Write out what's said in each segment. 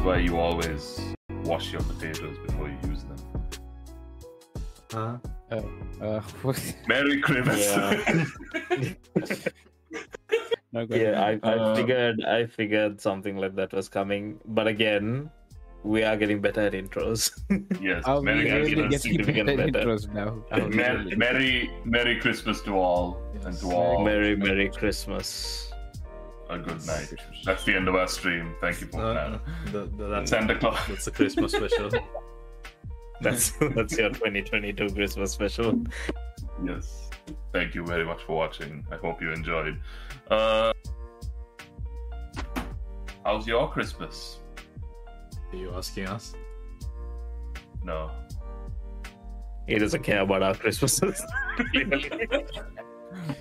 that's why you always wash your potatoes before you use them. Huh? Uh, Merry Christmas. not gonna Yeah, I, I Uh, figured I figured something like that was coming. But again, we are getting better at intros. yes. Are we Merry really Christmas. Christmas. getting Significant better better. intros now? Are we Merry Merry Christmas to all and to all. Merry Merry Christmas. A good night. That's the end of our stream. Thank you for No, that. the, the, that's, Santa Claus. that's a Christmas special. That's that's your 2022 Christmas special. Yes. Thank you very much for watching. I hope you enjoyed. Uh, how's your Christmas? Are you asking us? No. He doesn't care about our Christmases.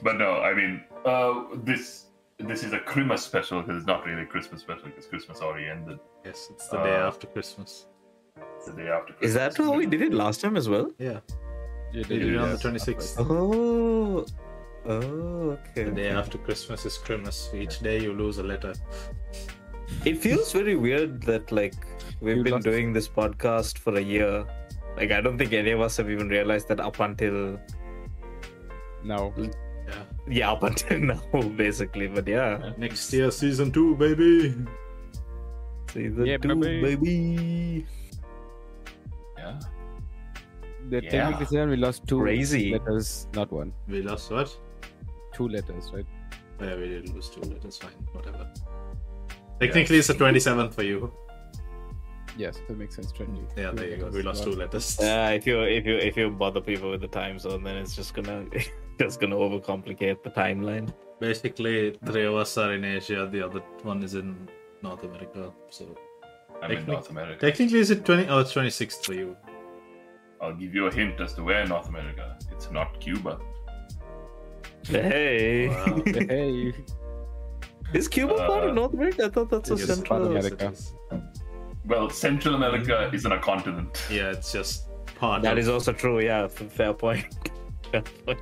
But no, I mean, uh, this this is a Christmas special because it's not really a Christmas special because Christmas already ended. Yes, it's the day Uh, after Christmas. It's the day after Christmas. Is that how we did it last time as well? Yeah, You we did it on the 26th. Oh, oh, okay. The day after Christmas is Christmas. Each day you lose a letter. It feels very weird that like we've You been lost- doing this podcast for a year. Like I don't think any of us have even realized that up until No. Yeah. Yeah, up until now, basically. But yeah, Next year, season two, baby. season Yeah, two, baby. baby. Yeah. The Yeah. technically seven, we lost two Crazy. letters, not one. We lost what? Two letters, right? Yeah, we did lose two letters. Fine, whatever. Technically, it's the 27th for you. Yes, that makes sense. Twenty. Yeah, there you go. We lost two one. letters. Uh, if you if you if you bother people with the time zone, then it's just gonna just gonna overcomplicate the timeline. Basically, three of us are in Asia. The other one is in North America. So I'm in North America. technically, is it 20? Oh, it's 26th for you. I'll give you a hint as to where in North America. It's not Cuba. Hey, Wow. Hey, is Cuba part Uh, of North America? I thought that's a Yes, part of central. America. Yes, it is. Well, Central America isn't a continent. Yeah, it's just part. That of, is also true. Yeah, fair point. fair point.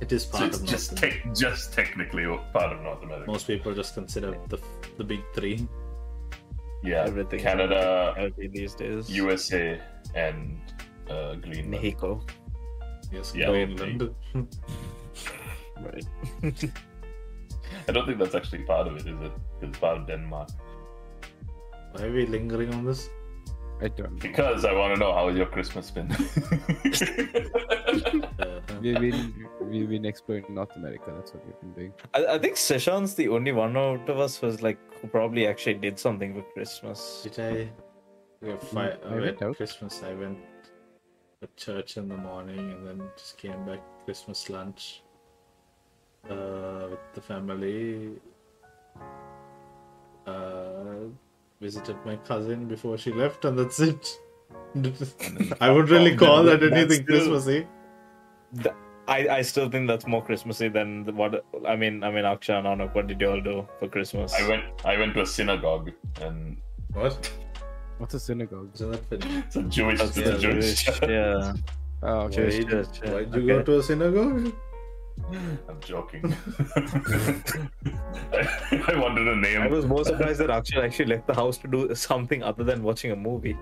It is So part it's of just North tech just technically part of North America. Most people just consider the the big three. yeah, Everything. Canada, these days. USA, and uh, Greenland. Mexico. Yes, Yeah. Greenland. Right. I don't think that's actually part of it, is it? It's part of Denmark. Why are we lingering on this? I don't. know. Because I want to know how has your Christmas been. We've been we've been exploring North America. That's what we've been doing. I, I think Seshan's the only one out of us who's like who probably actually did something for Christmas. Did I? Yeah, fi- I I went went out. Christmas. I went to church in the morning and then just came back Christmas lunch uh, with the family. Uh, visited my cousin before she left, and that's it. I would really call that anything still- Christmassy. I, I still think that's more Christmassy than the- what I mean. I mean, Akshan and Anuk, what did you all do for Christmas? I went I went to a synagogue and What? What's a synagogue? Isn't that funny? it's a Jewish, That's it's a the Jewish. Jewish, yeah. Oh, okay. Jewish church, yeah. Why'd you Okay. go to a synagogue? I'm joking. I, I wanted a name. I was more surprised that Akshan actually left the house to do something other than watching a movie.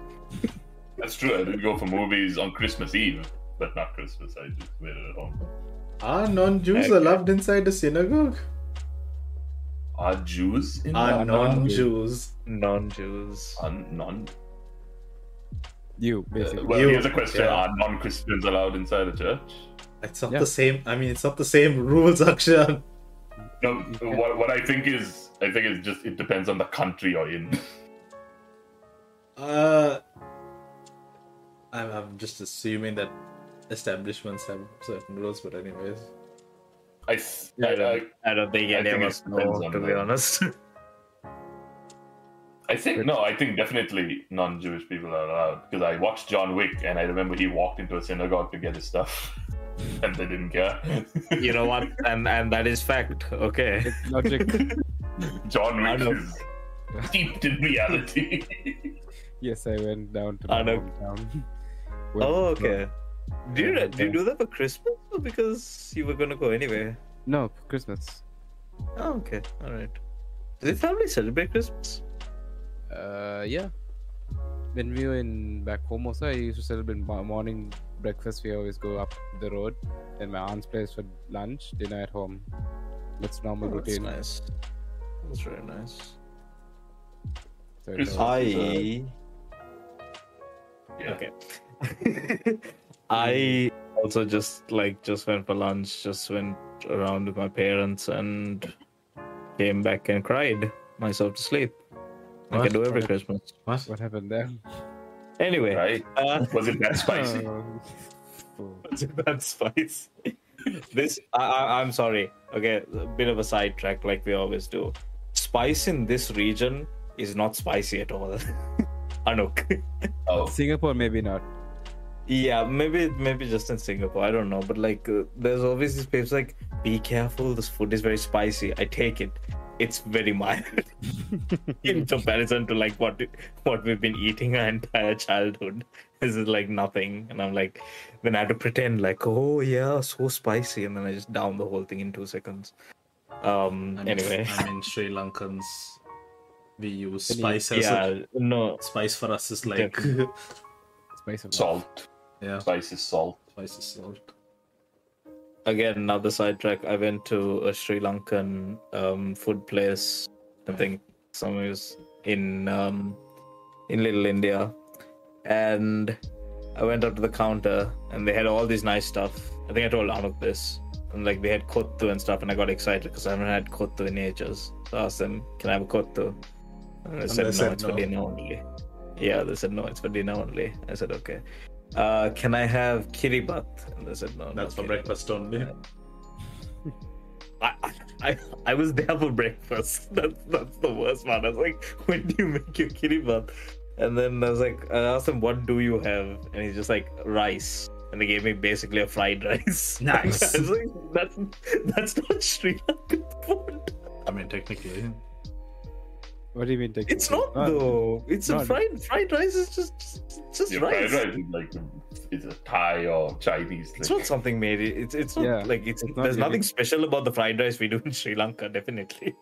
That's true. I did go for movies on Christmas Eve, but not Christmas. I just waited at home. Ah, are non-Jews Okay. allowed inside the synagogue? Are Jews in ah, Are non-Jews? Non-Jews. Are ah, non? You Uh, basically. well, You- here's a question: yeah. Are non-Christians allowed inside the church? It's not Yeah. the same. I mean, it's not the same rules, Akshan. No. What, what I think is, I think it's just it depends on the country you're in. Uh, I'm, I'm just assuming that establishments have certain rules, but anyways. I, s- I I, I, don't, I don't think I any think of us know, to be honest. I think no. I think definitely non-Jewish people are allowed because I watched John Wick and I remember he walked into a synagogue to get his stuff, and they didn't care. you know what? And and that is fact. Okay. Logic. John I Wick know. is steeped in reality. yes, I went down to my hometown. Oh, okay. Did you, did you do that for Christmas or because you were gonna go anyway? No, for Christmas. Oh, okay. All right. Does your family celebrate Christmas? Uh, yeah. When we were in back home also, I used to celebrate morning breakfast. We always go up the road. Then my aunt's place for lunch, dinner at home. That's normal Oh, that's routine. nice. That's very nice. So It's it was- I Yeah. okay. I also just like just went for lunch, just went around with my parents and came back and cried myself to sleep. Like I What? do every What? Christmas. What? what happened there? Anyway, Right? uh, Was it that spicy? Oh. that spice. this I, I, I'm sorry. Okay, a bit of a sidetrack, like we always do. Spice in this region is not spicy at all. Anuk. Oh, Singapore, maybe not. Yeah, maybe maybe just in Singapore. I don't know, but like, uh, there's always these papers like, "Be careful, this food is very spicy." I take it; it's very mild in comparison to like what what we've been eating our entire childhood. This is like nothing, and I'm like, then I had to pretend like, "Oh yeah, so spicy," and then I just down the whole thing in two seconds. Um. I mean, anyway, I mean, Sri Lankans, we use Any- spice as yeah, a, no, spice for us is like Spice of life. salt. Yeah, Spice is salt. spice is salt. again another sidetrack. I went to a sri lankan um, food place. I think somewhere in um, in little india. And i went up to the counter and they had all this nice stuff. I think i told anuk this. And like they had kottu and stuff and i got excited because i haven't had kottu in ages. So i asked them can i have a kottu and they said they no said it's for no. dinner only. Yeah they said no it's for dinner only. I said okay uh, can I have kiribat? And they said no. That's no for kiribat. breakfast only. I, I I was there for breakfast. That's that's the worst part. I was like, when do you make your kiribat? And then I was like, I asked him, what do you have? And he's just like rice. And they gave me basically a fried rice. Nice. I was like, that's that's not Sri Lankan food. I mean, technically, What do you mean? Take It's not though. It's a fried fried rice is just just Your rice. fried rice is like it's a Thai or Chinese It's not something made. It's it's not Yeah, like it's, it's not there's really- nothing special about the fried rice we do in Sri Lanka. Definitely.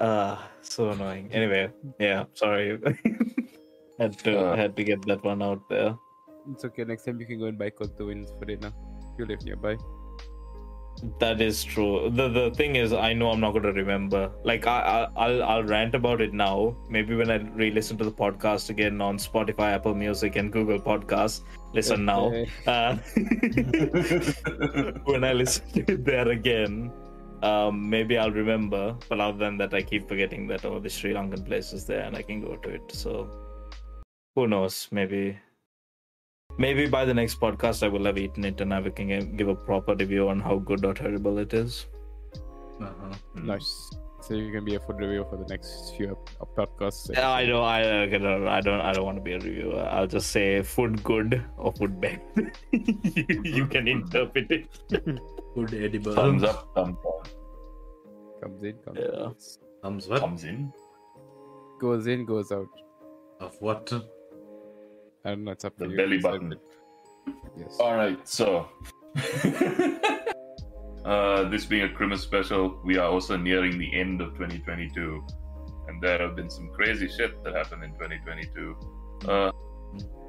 Ah, so annoying. Anyway, yeah, sorry. had to Uh. had to get that one out there. It's okay. Next time you can go and buy Kottu wins for dinner. You live nearby. That is true. The the thing is, I know I'm not going to remember. Like I, I I'll I'll rant about it now. Maybe when I re-listen to the podcast again on Spotify, Apple Music, and Google Podcasts. Listen now. Uh, when I listen to it there again, um, maybe I'll remember. But other than that, I keep forgetting that oh, the Sri Lankan place is there and I can go to it. So who knows? Maybe, maybe by the next podcast, I will have eaten it and I can give a proper review on how good or terrible it is. uh-huh. Nice. So you can be a food reviewer for the next few ep- ep- podcasts. Yeah, I know. I uh, I don't. I don't. I don't want to be a reviewer. I'll just say food good or food bad. you, you can interpret it. food edible. thumbs up, thumbs down. Comes in, comes Yeah. out. Thumbs what? Comes in. Goes in, goes out. Of what? I don't know. It's up The to you. belly Decide button. it. Yes. All right, so uh, this being a Christmas special, we are also nearing the end of 2022, and there have been some crazy shit that happened in 2022. Uh,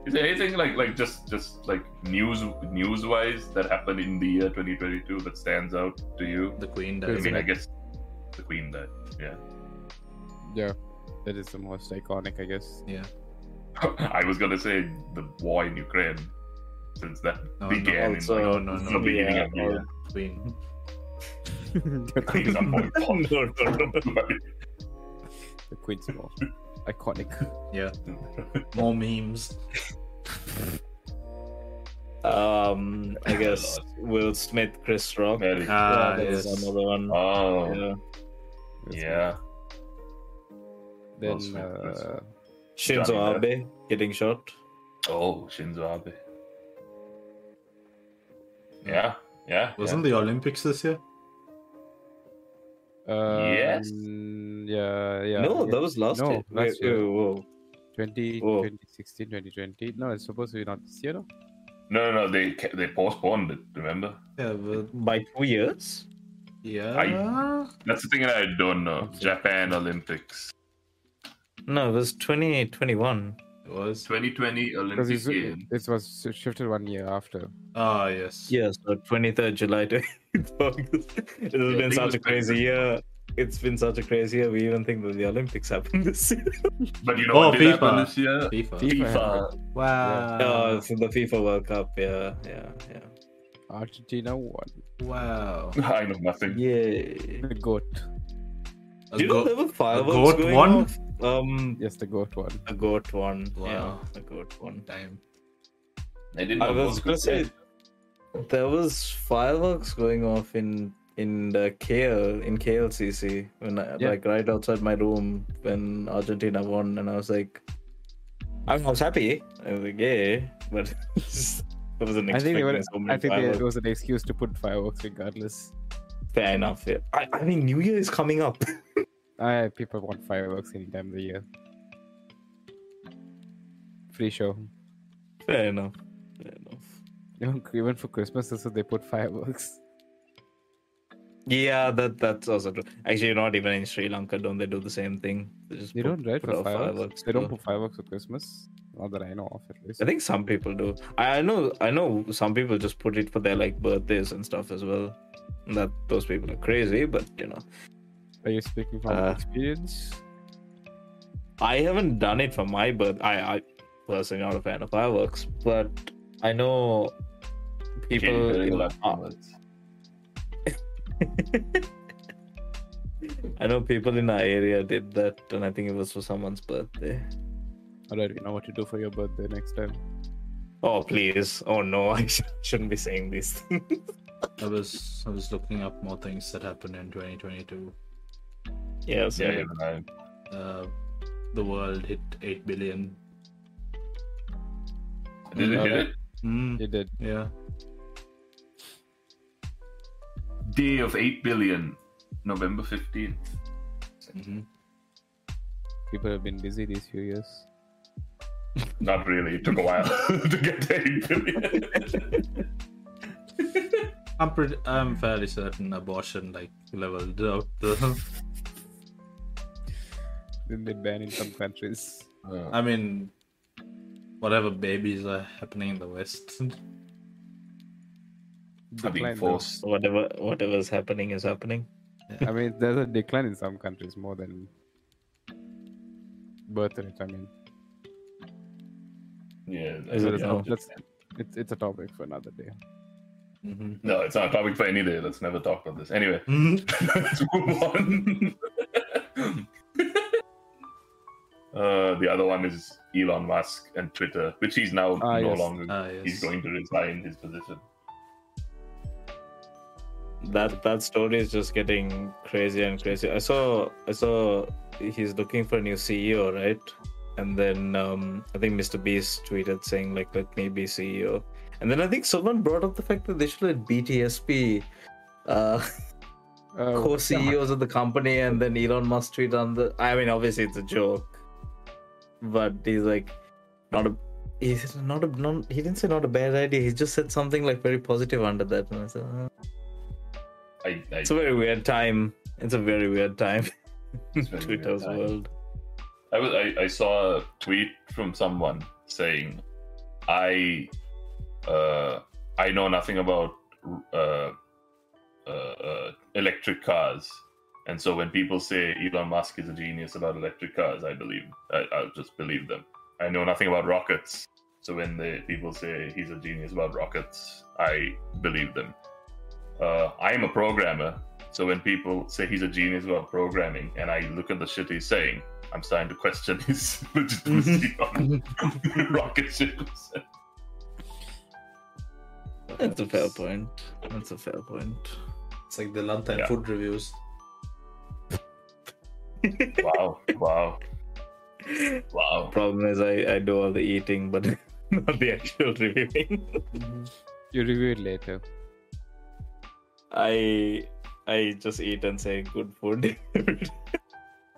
is there anything like like just just like news news wise that happened in the year 2022 that stands out to you? The Queen died. I mean, I guess the Queen died. Yeah, Yeah. That is the most iconic, I guess. Yeah. I was gonna say the war in Ukraine, since that No, no, began also- in like, no, the no. beginning yeah, of the year. Queen. The Queen is on point. no, no, no. the Queen's more iconic. Yeah. More memes. Um, I guess Will Smith, Chris Rock. Very- Ah, yeah, that's yes. another one. Oh, Yeah. Yeah. Then Will Smith, Chris uh, Shinzo Johnny Abe getting shot. Oh, Shinzo Abe. Yeah, yeah. Wasn't the Olympics this year? uh, Yes. Yeah, yeah. no, yeah. that was last No, year. last Wait, year. wait, whoa. 20, Whoa. 2016, 2020. No, it's supposed to be not this year, no? No, no, no. They they postponed it. Remember? Yeah, but By two years? yeah. That's the thing that I don't know. Japan Olympics. No, it was 2021. It was. 2020 Because Olympic it's- Games. this was shifted one year after. Ah, yes. Yes, so 23rd July to August. It has Yeah, been think it such a crazy year. It's been such a crazy year. We even think that the Olympics happened this year. But you know Oh, what did happen FIFA. this year? FIFA. FIFA. FIFA. Wow. Oh, for the FIFA World Cup. Yeah, yeah, yeah. Argentina won. Wow. I know nothing. Yeah. The goat. A Do you know go- there were fireworks goat going won? off? Um, Yes, the goat one. a goat one. Wow. Yeah, a goat one. time. I didn't I know was gonna say there was fireworks going off in in the KL in KLCC when I, Yeah. like right outside my room when Argentina won, and I was like, I was happy. I was like, yeah, but I wasn't I think, they expecting were, so I think they, it was an excuse to put fireworks regardless. Fair enough. Yeah. I, I mean, New Year is coming up. I people want fireworks any time of the year. Free show. Fair enough. Fair enough. Even, even for Christmas, also they put fireworks. Yeah, that that's also true. Actually, not even in Sri Lanka, don't they do the same thing? They just They put- don't, right? For out fireworks. They don't put fireworks for Christmas. Not that I know of, at least. I think some people do. I I know. I know some people just put it for their like birthdays and stuff as well. That those people are crazy, but you know, Are you speaking from Uh, experience? I haven't done it for my birth. I I personally not a fan of fireworks, but I know people. Katy Perry in- left onwards. I know people in our area did that, and I think it was for someone's birthday. I don't even know what to do for your birthday next time. Oh please! Oh no, I sh- shouldn't be saying these things. I was I was looking up more things that happened in 2022. Yeah, so Yeah, even Uh, the world hit 8 billion. Did it hit it? Mm, You did. yeah. Day of 8 billion, November 15th. hmm People have been busy these few years. Not really. It took a while to get to 8 billion. I'm pretty, I'm fairly certain abortion like leveled out the. Then they ban in some countries. Uh, I mean, whatever babies are happening in the West. are being though. forced. whatever whatever's happening is happening. I mean, there's a decline in some countries more than birth rate. I mean, Yeah. Is so it that's, now? that's it's it's a topic for another day. hmm No, it's not a topic for any day. Let's never talk about this. Anyway, Mm-hmm. let's move on. uh, the other one is Elon Musk and Twitter, which he's now Ah, no yes. longer. Ah, yes. He's going to resign his position. That that story is just getting crazier and crazier. I saw I saw he's looking for a new CEO, right? And then um, I think Mr. Beast tweeted saying like, "Let me be CEO." And then I think someone brought up the fact that they should let BTSP uh, Oh, co-CEOs of the company, and then Elon Musk tweet on the. I mean, obviously it's a joke, but he's like, not a. He's not a. Not, he didn't say not a bad idea. He just said something like very positive under that, and I said, "Uh, I, I, it's a very weird time. It's a very weird time. Weird Twitter's time. world. I was I, I saw a tweet from someone saying, "I uh, I know nothing about uh, uh, uh, electric cars, and so when people say Elon Musk is a genius about electric cars, I believe I, I'll just believe them. I know nothing about rockets, so when the people say he's a genius about rockets, I believe them. Uh, I am a programmer, so when people say he's a genius about programming, and I look at the shit he's saying, I'm starting to question his legitimacy on rocket ships. That's a fair point. That's a fair point. It's like the lunchtime Yeah. food reviews. Wow, wow, wow. Problem is, I I do all the eating, but not the actual reviewing. You review it later. I I just eat and say good food.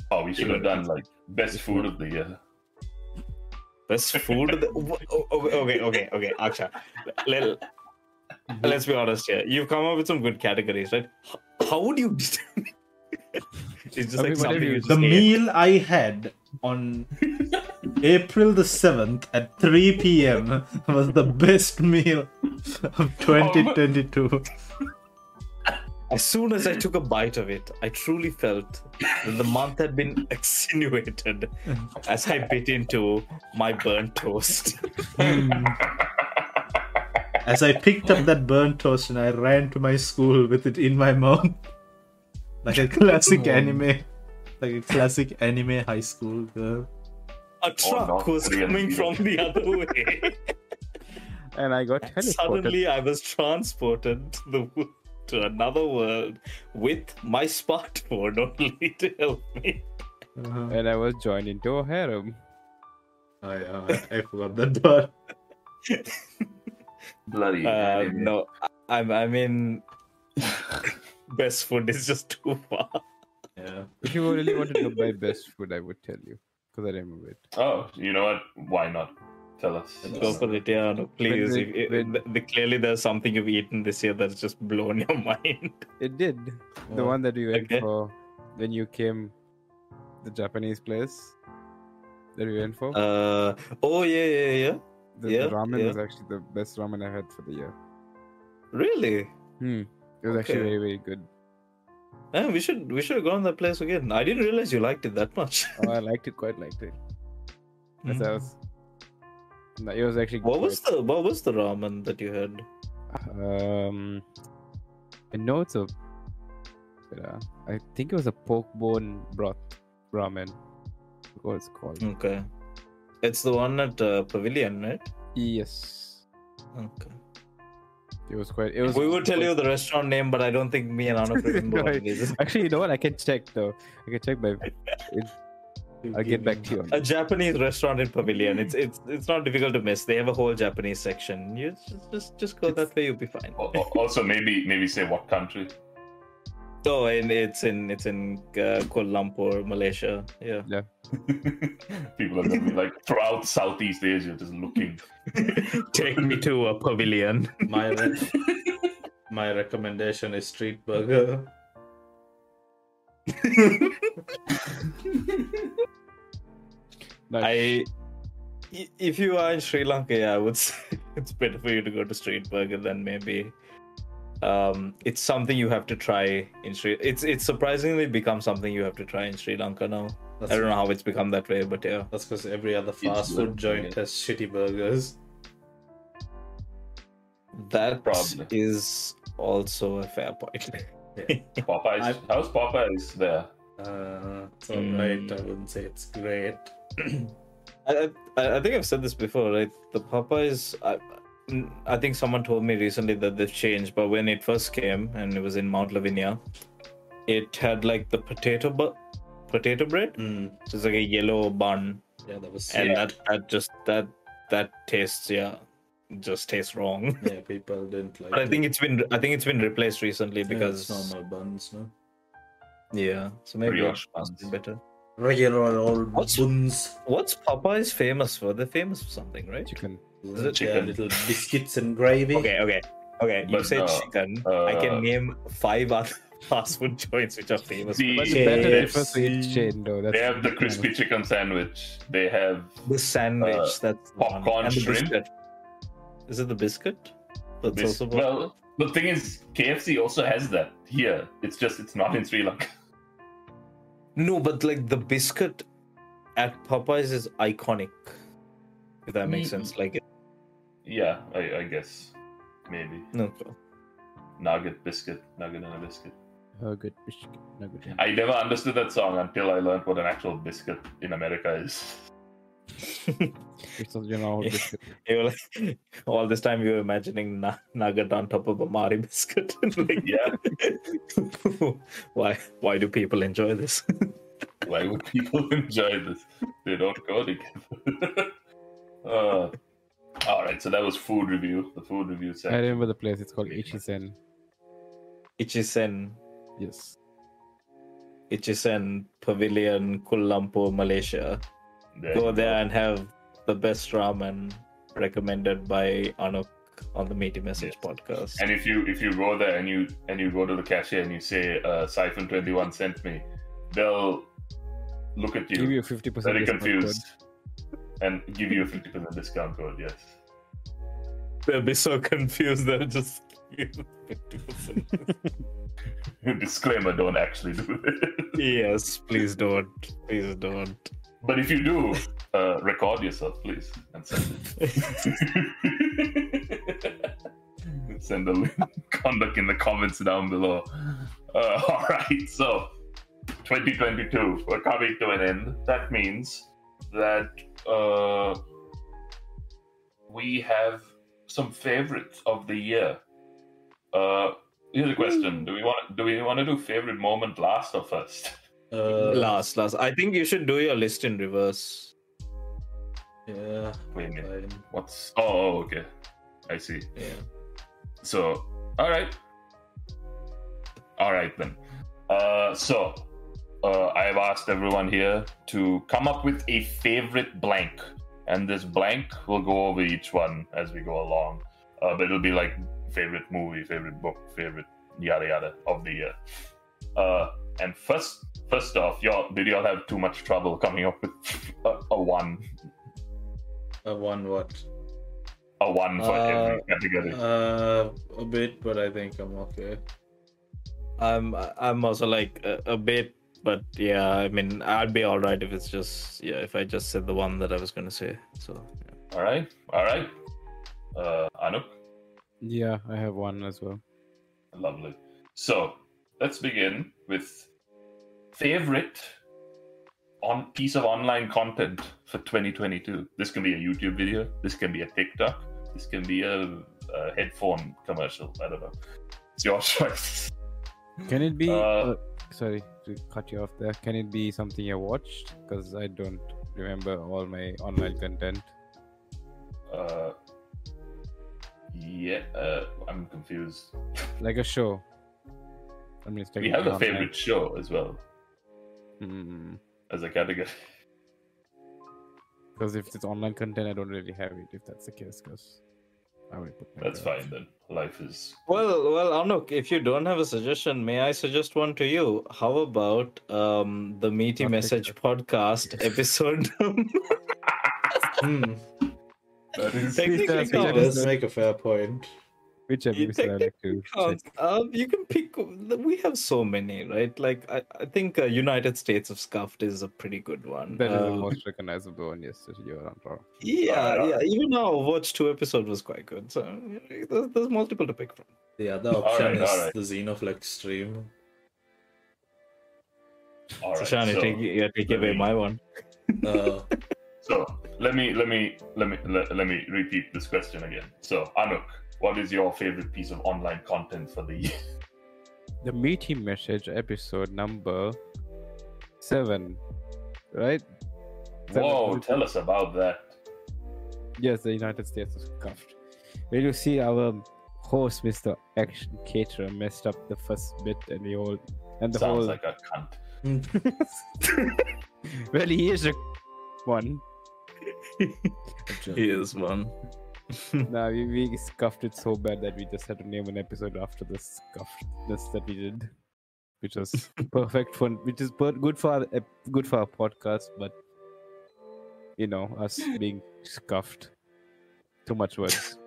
Oh, we should have done like best food of the year. Best food. of the- wh- okay, okay, okay, okay. Akshan, let, let's be honest here. You've come up with some good categories, right? How would you determine? It's just I like mean, whatever something you- you The ate. meal I had on April the 7th at 3 p.m. was the best meal of 2022. Um, as soon as I took a bite of it, I truly felt that the month had been extenuated as I bit into my burnt toast. As I picked up that burnt toast and I ran to my school with it in my mouth. Like a classic anime. Like a classic anime high school girl. A truck North was Korean coming hero. from the other way. And I got And teleported. suddenly I was transported to, the, to another world with my smartphone only to help me. Uh-huh. And I was joined into a harem. I, uh, I forgot that part. Bloody. Uh, anime. no, I, I mean, best food is just too far. Yeah. If you really wanted to buy best food, I would tell you. Because I remember it. Oh, you know what? Why not? Tell us. Go for it, yeah. No, please. the- If- if- when- the- the- clearly, there's something you've eaten this year that's just blown your mind. It did. The one that you went okay. for when you came, the Japanese place that we went for. Uh, oh yeah, yeah, yeah. the, yeah, the ramen yeah. was actually the best ramen I had for the year. Really? Hmm. It was actually very, very good. Yeah, we should we should have gone that place again. I didn't realize you liked it that much. Oh, I liked it quite liked it. I was, no, it was actually. What was the what was the ramen that you had? Um, I know it's a. but, uh, I think it was a pork bone broth ramen. What it's called? Okay, it's the one at uh, Pavilion, right? Yes, Okay. It was quite. It was. We would tell you the restaurant name, but I don't think me and Anuk remember No, what I- it is. Actually, you know what? I can check though. I can check by. I'll get back to you. A. Japanese restaurant in Pavilion. It's it's it's not difficult to miss. They have a whole Japanese section. You just just, just go that way, you'll be fine. Al- al- Also, maybe maybe say what country. Oh, and it's in it's in uh, Kuala Lumpur, Malaysia. Yeah. Yeah. People are gonna be like throughout Southeast Asia, just looking. Take me to a pavilion. My, re- my recommendation is street burger. Nice. I, i- if you are in Sri Lanka, yeah, I would say it's better for you to go to Street Burger than maybe. Um, it's something you have to try in Sri. It's it's surprisingly become something you have to try in Sri Lanka now. That's, I don't know how it's become that way, but yeah. That's because every other fast good, food joint yeah. has shitty burgers. That Problem. is also a fair point. Popeyes. I've- How's Popeyes there? Uh, it's Mm. alright. I wouldn't say it's great. I, I I think I've said this before, right? The Popeyes. I, I think someone told me recently that they've changed, but when it first came and it was in Mount Lavinia, it had like the potato but potato bread, Mm. which is like a yellow bun, Yeah, that was and Yeah. that that just that that tastes yeah, just tastes wrong. yeah. People didn't like. But I think it's been I think it's been replaced recently Yeah, because it's normal buns, no. yeah, so maybe Brioche it must be buns. better. Regular old What's- buns. What's Popeyes famous for? They're famous for something, right? Chicken. Is it Yeah, chicken? little biscuits and gravy. Okay, okay, okay. You But, said uh, chicken. I uh, can name five other fast food joints which are famous. The- for But that. the better KFC. differs for each chain, though. That's They have the crispy chicken sandwich. They have The sandwich. uh, that's the one. popcorn and the shrimp. biscuit. Is it the biscuit? That's this. also Well, the thing is, KFC also has that here. It's just it's not in Sri Lanka. no, but like the biscuit at Popeyes is iconic. If that makes Mm. sense, like Yeah, I, I guess maybe no. nugget biscuit, nugget and a biscuit. a good biscuit. nugget. I never understood that song until I learned what an actual biscuit in America is. It's a general Yeah. biscuit. You were like, all this time you were imagining na- nugget on top of a Marie biscuit. like, Yeah, why? Why do people enjoy this? why would people enjoy this? They don't go together. uh, all right, so that was food review. The food review section. I remember the place. It's called Ichisen. Ichisen, Yes. Ichisen Pavilion, Kuala Lumpur, Malaysia. There Go you there and have the best ramen recommended by Anuk on the Meaty Message Yes. podcast. And if you if you go there and you and you go to the cashier and you say uh, Siphon twenty one sent me, they'll look at you. Give you you a fifty percent very confused and give you a 50% discount code. Yes. They'll be so confused they'll just give you 50%. Disclaimer: Don't actually do it. yes, please don't. Please don't. But if you do, uh, record yourself, please, and send it. send the link conduct in the comments down below. Uh, all right, so 2022, we're coming to an end. That means that uh, we have some favorites of the year. Uh, here's a question: Do we want do we want to do favorite moment last or first? Uh, Last, last. I think you should do your list in reverse. Yeah. Wait a minute. Fine. What's? Oh, okay. I see. Yeah. So, all right, all right then. Uh, so, uh, I've asked everyone here to come up with a favorite blank, and this blank will go over each one as we go along. Uh, but it'll be like favorite movie, favorite book, favorite yada yada of the year. Uh, and first, first off, y'all did y'all have too much trouble coming up with a, a one, A one what? a one for every category? Uh, a bit, but I think I'm okay. I'm I'm also like a, a bit, but yeah, I mean, I'd be all right if it's just yeah, if I just said the one that I was gonna say. So yeah. All right, all right. Uh, Anuk. Yeah, I have one as well. Lovely. So let's begin with favorite on piece of online content for 2022. This can be a YouTube video. This can be a TikTok. This can be a, a headphone commercial. I don't know. It's your choice. Can it be? Uh, Uh, sorry to cut you off there. Can it be something I watched? Because I don't remember all my online content. Uh, yeah, uh, I'm confused. Like a show. I mean, it's We have a favorite show as well Mm, as a category. Because if it's online content, I don't really have it. If that's the case, because I will put. That's cards. fine then. Life is. Well, well, Anuk, if you don't have a suggestion, may I suggest one to you? How about um the Meaty Not Message podcast episode? Hmm. That is Technically Please tell us which counts. Let's make a fair point. Which You episode I like to counts. check? Um, you can pick. We have so many, right? Like I, I think uh, United States of Scuffed is a pretty good one. That is the Um, most recognizable one. Yes, you're not wrong. Yeah, yeah. Even our Watch Two episode was quite good. So there's, there's multiple to pick from. The other option Alright, is alright. the Xenoflex stream. all so right. Shani, so- take yeah, take away my one. Uh, So let me let me let me let, let me repeat this question again. So Anuk, what is your favorite piece of online content for the year? The meaty message episode number seven, right? Seven. Whoa, tell us about that. Yes, the United States is cuffed. Where you see our host, Mr. Action Caterer, messed up the first bit, and we all and the Sounds whole. like a cunt. well, he is a one. He is one. nah, we, we scuffed it so bad that we just had to name an episode after the scuffedness that we did, which was perfect for, which is per- good for our, good for our podcast, but you know, us being scuffed. Too much words.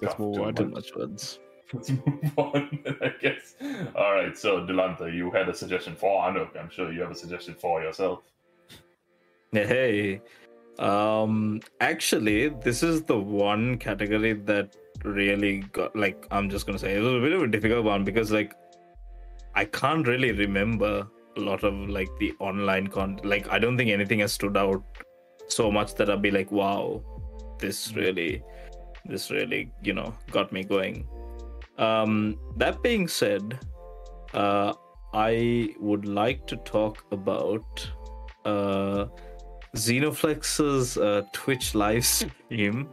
Let's Scuffed move too on. Too much words. Let's move on, I guess. All right, so Dilantha, you had a suggestion for Anuk. I'm sure you have a suggestion for yourself. Hey, um, actually, this is the one category that really got like I'm just gonna say it was a bit of a difficult one because like I can't really remember a lot of like the online content. Like I don't think anything has stood out so much that I'd be like, wow, this really, this really, you know, got me going. Um, that being said, uh, I would like to talk about uh Xenoflex's uh, Twitch live stream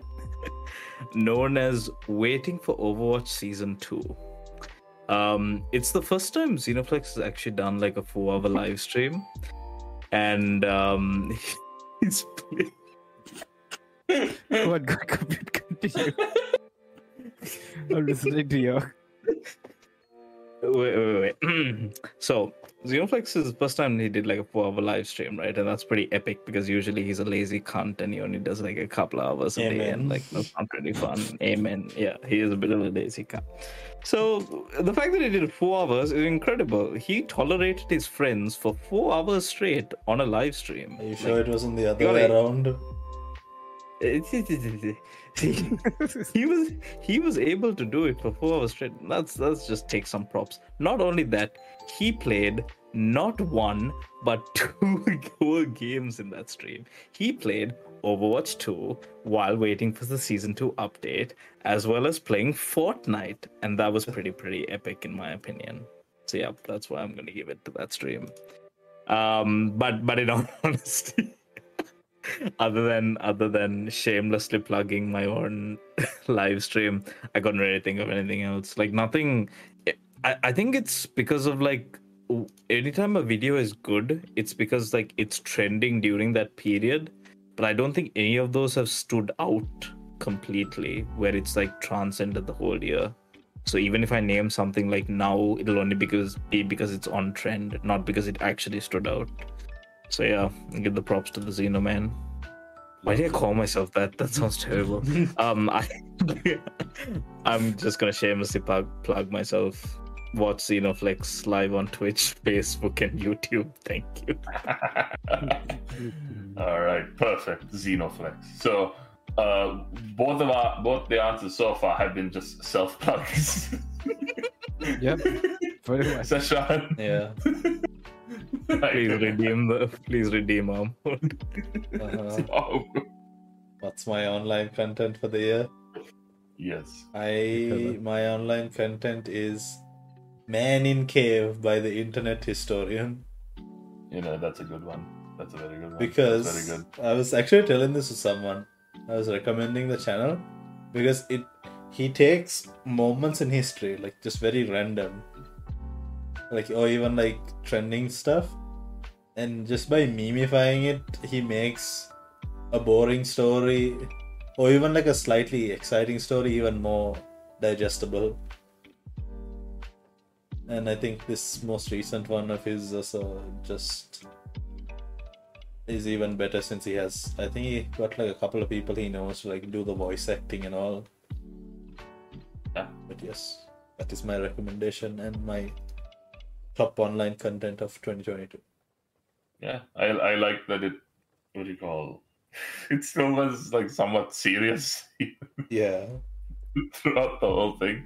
known as Waiting for Overwatch Season 2. Um, it's the first time Xenoflex has actually done like a four hour live stream. And um, he's playing. Go on, go- go- continue. I'm listening to you. Wait, wait, wait. so Xenoflex is the first time he did like a four hour live stream, right? And that's pretty epic because usually he's a lazy cunt and he only does like a couple hours a day and like that's not really fun. Amen. Yeah, he is a bit of a lazy cunt. So the fact that he did four hours is incredible. He tolerated his friends for four hours straight on a live stream. Are you sure it wasn't the other way around? he was he was able to do it for four hours straight. That's that's just take some props. Not only that, he played not one but two games in that stream. He played Overwatch 2 while waiting for the season 2 update, as well as playing Fortnite, and that was pretty pretty epic in my opinion. So yeah, that's why I'm gonna give it to that stream. Um, but but in all honesty other than other than shamelessly plugging my own live stream i couldn't really think of anything else. Like nothing I, I think it's because of like anytime a video is good it's because like it's trending during that period. But i don't think any of those have stood out completely where it's like transcended the whole year. So even if i name something like now it'll only because be because it's on trend not because it actually stood out so yeah, give the props to the Xeno man. Why did I call myself that? That sounds terrible. um, I, I'm just gonna shamelessly plug, plug myself. Watch Xenoflex live on Twitch, Facebook, and YouTube. Thank you. All right, perfect. Xenoflex. So, uh, both of our both the answers so far have been just self plugs. Yep. Very much. Seshan, Yeah. Please redeem the. Please redeem um. Uh-huh. Oh, What's my online content for the year? yes. I my online content is Man in Cave by the Internet Historian. You know that's a good one. That's a very good one. because very good. I was actually telling this to someone. I was recommending the channel because it he takes moments in history, like just very random, like or even like trending stuff, and just by memifying it, he makes a boring story or even like a slightly exciting story even more digestible. And I think this most recent one of his also just is even better since he has I think he got like a couple of people he knows to like do the voice acting and all. Yeah. But yes, that is my recommendation and my top online content of 2022. Yeah, I I like that it. What do you call? It still was like somewhat serious Yeah. throughout the whole thing.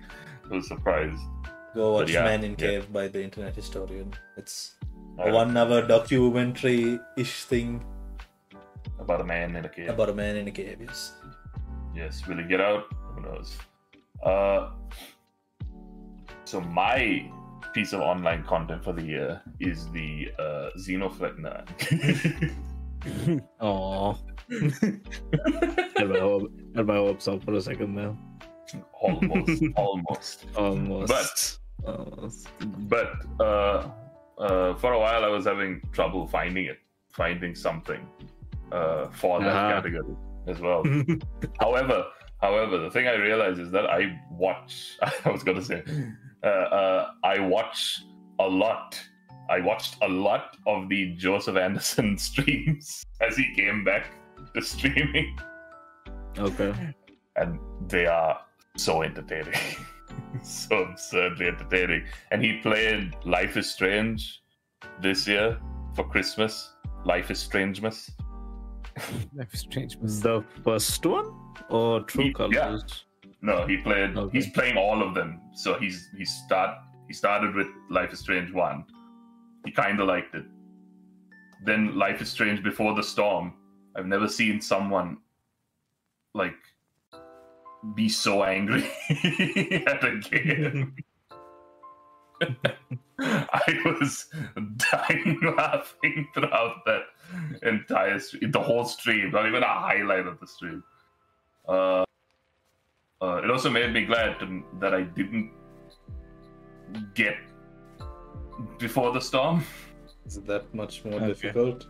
I was surprised. Go watch yeah, Man in yeah. Cave by the Internet Historian. It's a one hour documentary ish thing about a man in a cave. about a man in a cave, yes. Yes, will he get out? Who knows? Uh, so my piece of online content for the year is the uh. Aww. had, my hope, had my hopes up for a second there. almost, almost. Almost. But Almost. but uh, uh, for a while I was having trouble finding it, finding something uh, for that Uh-huh. category as well. however, however, the thing I realized is that I watch. I was gonna say, uh, uh, I watch a lot. I watched a lot of the Joseph Anderson streams as he came back to streaming, okay. and they are so entertaining, so absurdly entertaining. And he played Life is Strange this year for Christmas. Life is Strangemas. Life is strange. The first one or True He- yeah. No, he played. Okay. He's playing all of them. So he's he start he started with Life is Strange one. He kind of liked it. Then Life is Strange Before the Storm. I've never seen someone like be so angry at a game. I was dying laughing throughout that entire stream, the whole stream, not even a highlight of the stream. Uh, uh, it also made me glad to, that I didn't get before the storm. Is it that much more Okay. difficult?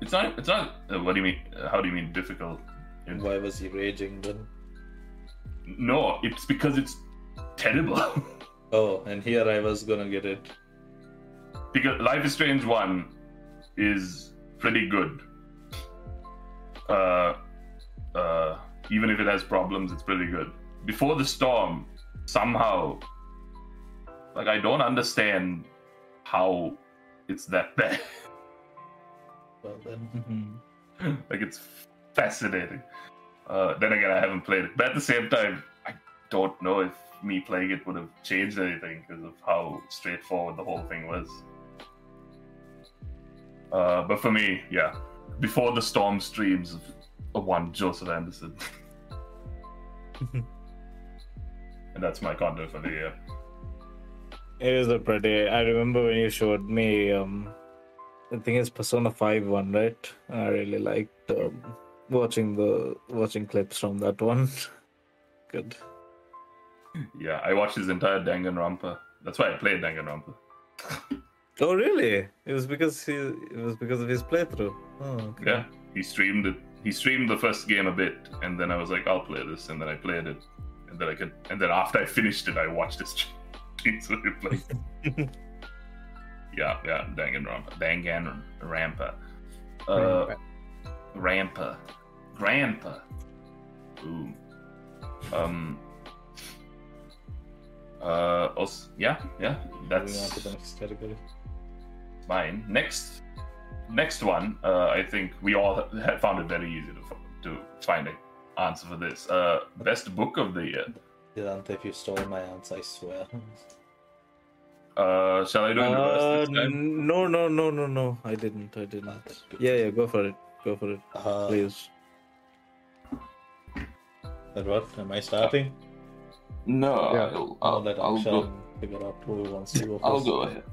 It's not. It's not. Uh, what do you mean? Uh, how do you mean difficult? In- Why was he raging then? No, it's because it's terrible. Oh, and here I was gonna get it. because Life is Strange one is pretty good. Uh, uh, even if it has problems, it's pretty good. Before the storm, somehow, like I don't understand how it's that bad. Well then, Mhm. like it's fascinating. Uh, then again, I haven't played it, but at the same time, I don't know if me playing it would have changed anything because of how straightforward the whole thing was. Uh, but for me, yeah, before the storm streams of one Joseph Anderson, and that's my condo for the year. It is a pretty. I remember when you showed me. Um, I think it's Persona Five one, right? I really liked um, watching the watching clips from that one. Good. Yeah, I watched his entire Danganronpa. That's why I played Danganronpa. Oh really? It was because he. It was because of his playthrough. Oh, okay. Yeah, he streamed it. He streamed the first game a bit, and then I was like, "I'll play this," and then I played it, and then I could, and then after I finished it, I watched his stream so he played. yeah, yeah, Danganronpa, Danganronpa, uh, Rampa, Grandpa. Ooh. Um. Uh. Also, yeah, yeah. moving on to That's the next category. mine. Next, next one. Uh, I think we all had found it very easy to f- to find an answer for this. Uh, best book of the year. Vedanta, if you stole my answer, I swear. Uh, shall I do it in Uh, reverse this time? no, no, no, no, no. I didn't. I didn't. Yeah, yeah. Go for it. Go for it, Uh, please. But what? Am I starting? No, Yeah. I'll, I'll I'll, let I'll go. figure out who wants to go first. I'll go ahead.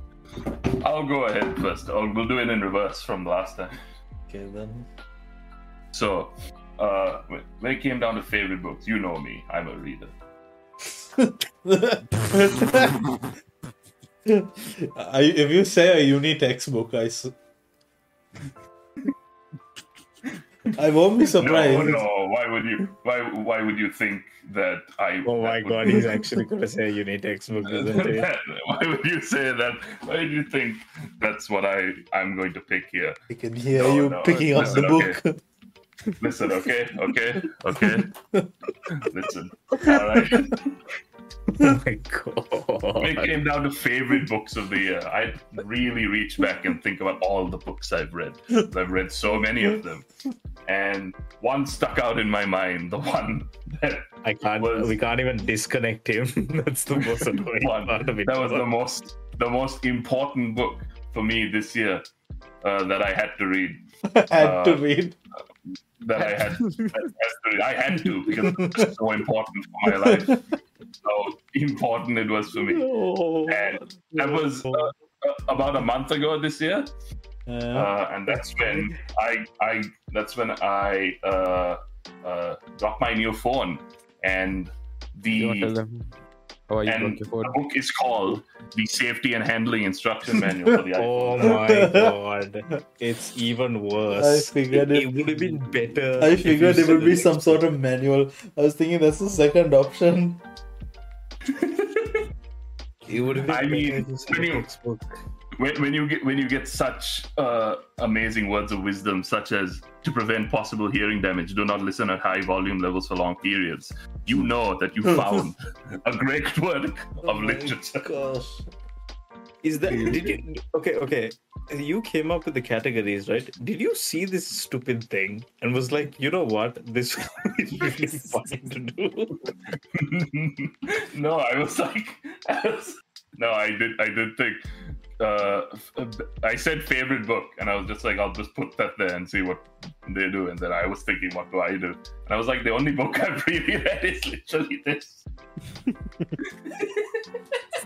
I'll go ahead first. I'll, we'll do it in reverse from last time. Okay, then. So, uh, when it came down to favorite books, you know me. I'm a reader. I, if you say a uni textbook, I. s- I won't be surprised. No, no. Why would you? Why? Why would you think that I? Oh my that would god, he's actually gonna say you need textbook, isn't he? why would you say that? Why do you think that's what I I'm going to pick here? I can hear No, you no, picking up the listen, book. Listen, okay, okay, okay. Listen, all right. Oh my When it came down to favorite books of the year, I really reach back and think about all the books I've read. I've read so many of them, and one stuck out in my mind. The one that I can't. was- We can't even disconnect him. That's the most annoying one part of it. that was the most the most important book for me this year uh, that I had to read. had to Uh, read. That I had, had to read. I had to because it's so important for my life. How important it was for me. Oh, And that was uh, uh, about a month ago this year. Uh, uh, and that's when I, I that's when I uh, uh, got my new phone, and You want to tell the how are you and the book is called the Safety and Handling Instruction Manual for the Oh my god. It's even worse. I figured it, it- would have been better. I figured it would be some sort of manual. I was thinking that's the second option. It would have been I mean, if you said when you-. When, when you get when you get such uh, amazing words of wisdom, such as to prevent possible hearing damage, do not listen at high volume levels for long periods. You know that you found a great work Oh of literature. Gosh. Is that did you okay, okay. You came up with the categories, right? Did you see this stupid thing and was like, you know what? This is really fun to do. no, I was like, I was- no, I did, I did think. Uh, I said favorite book, and I was just like, I'll just put that there and see what they do. And then I was thinking, what do I do? And I was like, the only book I've really read is literally this.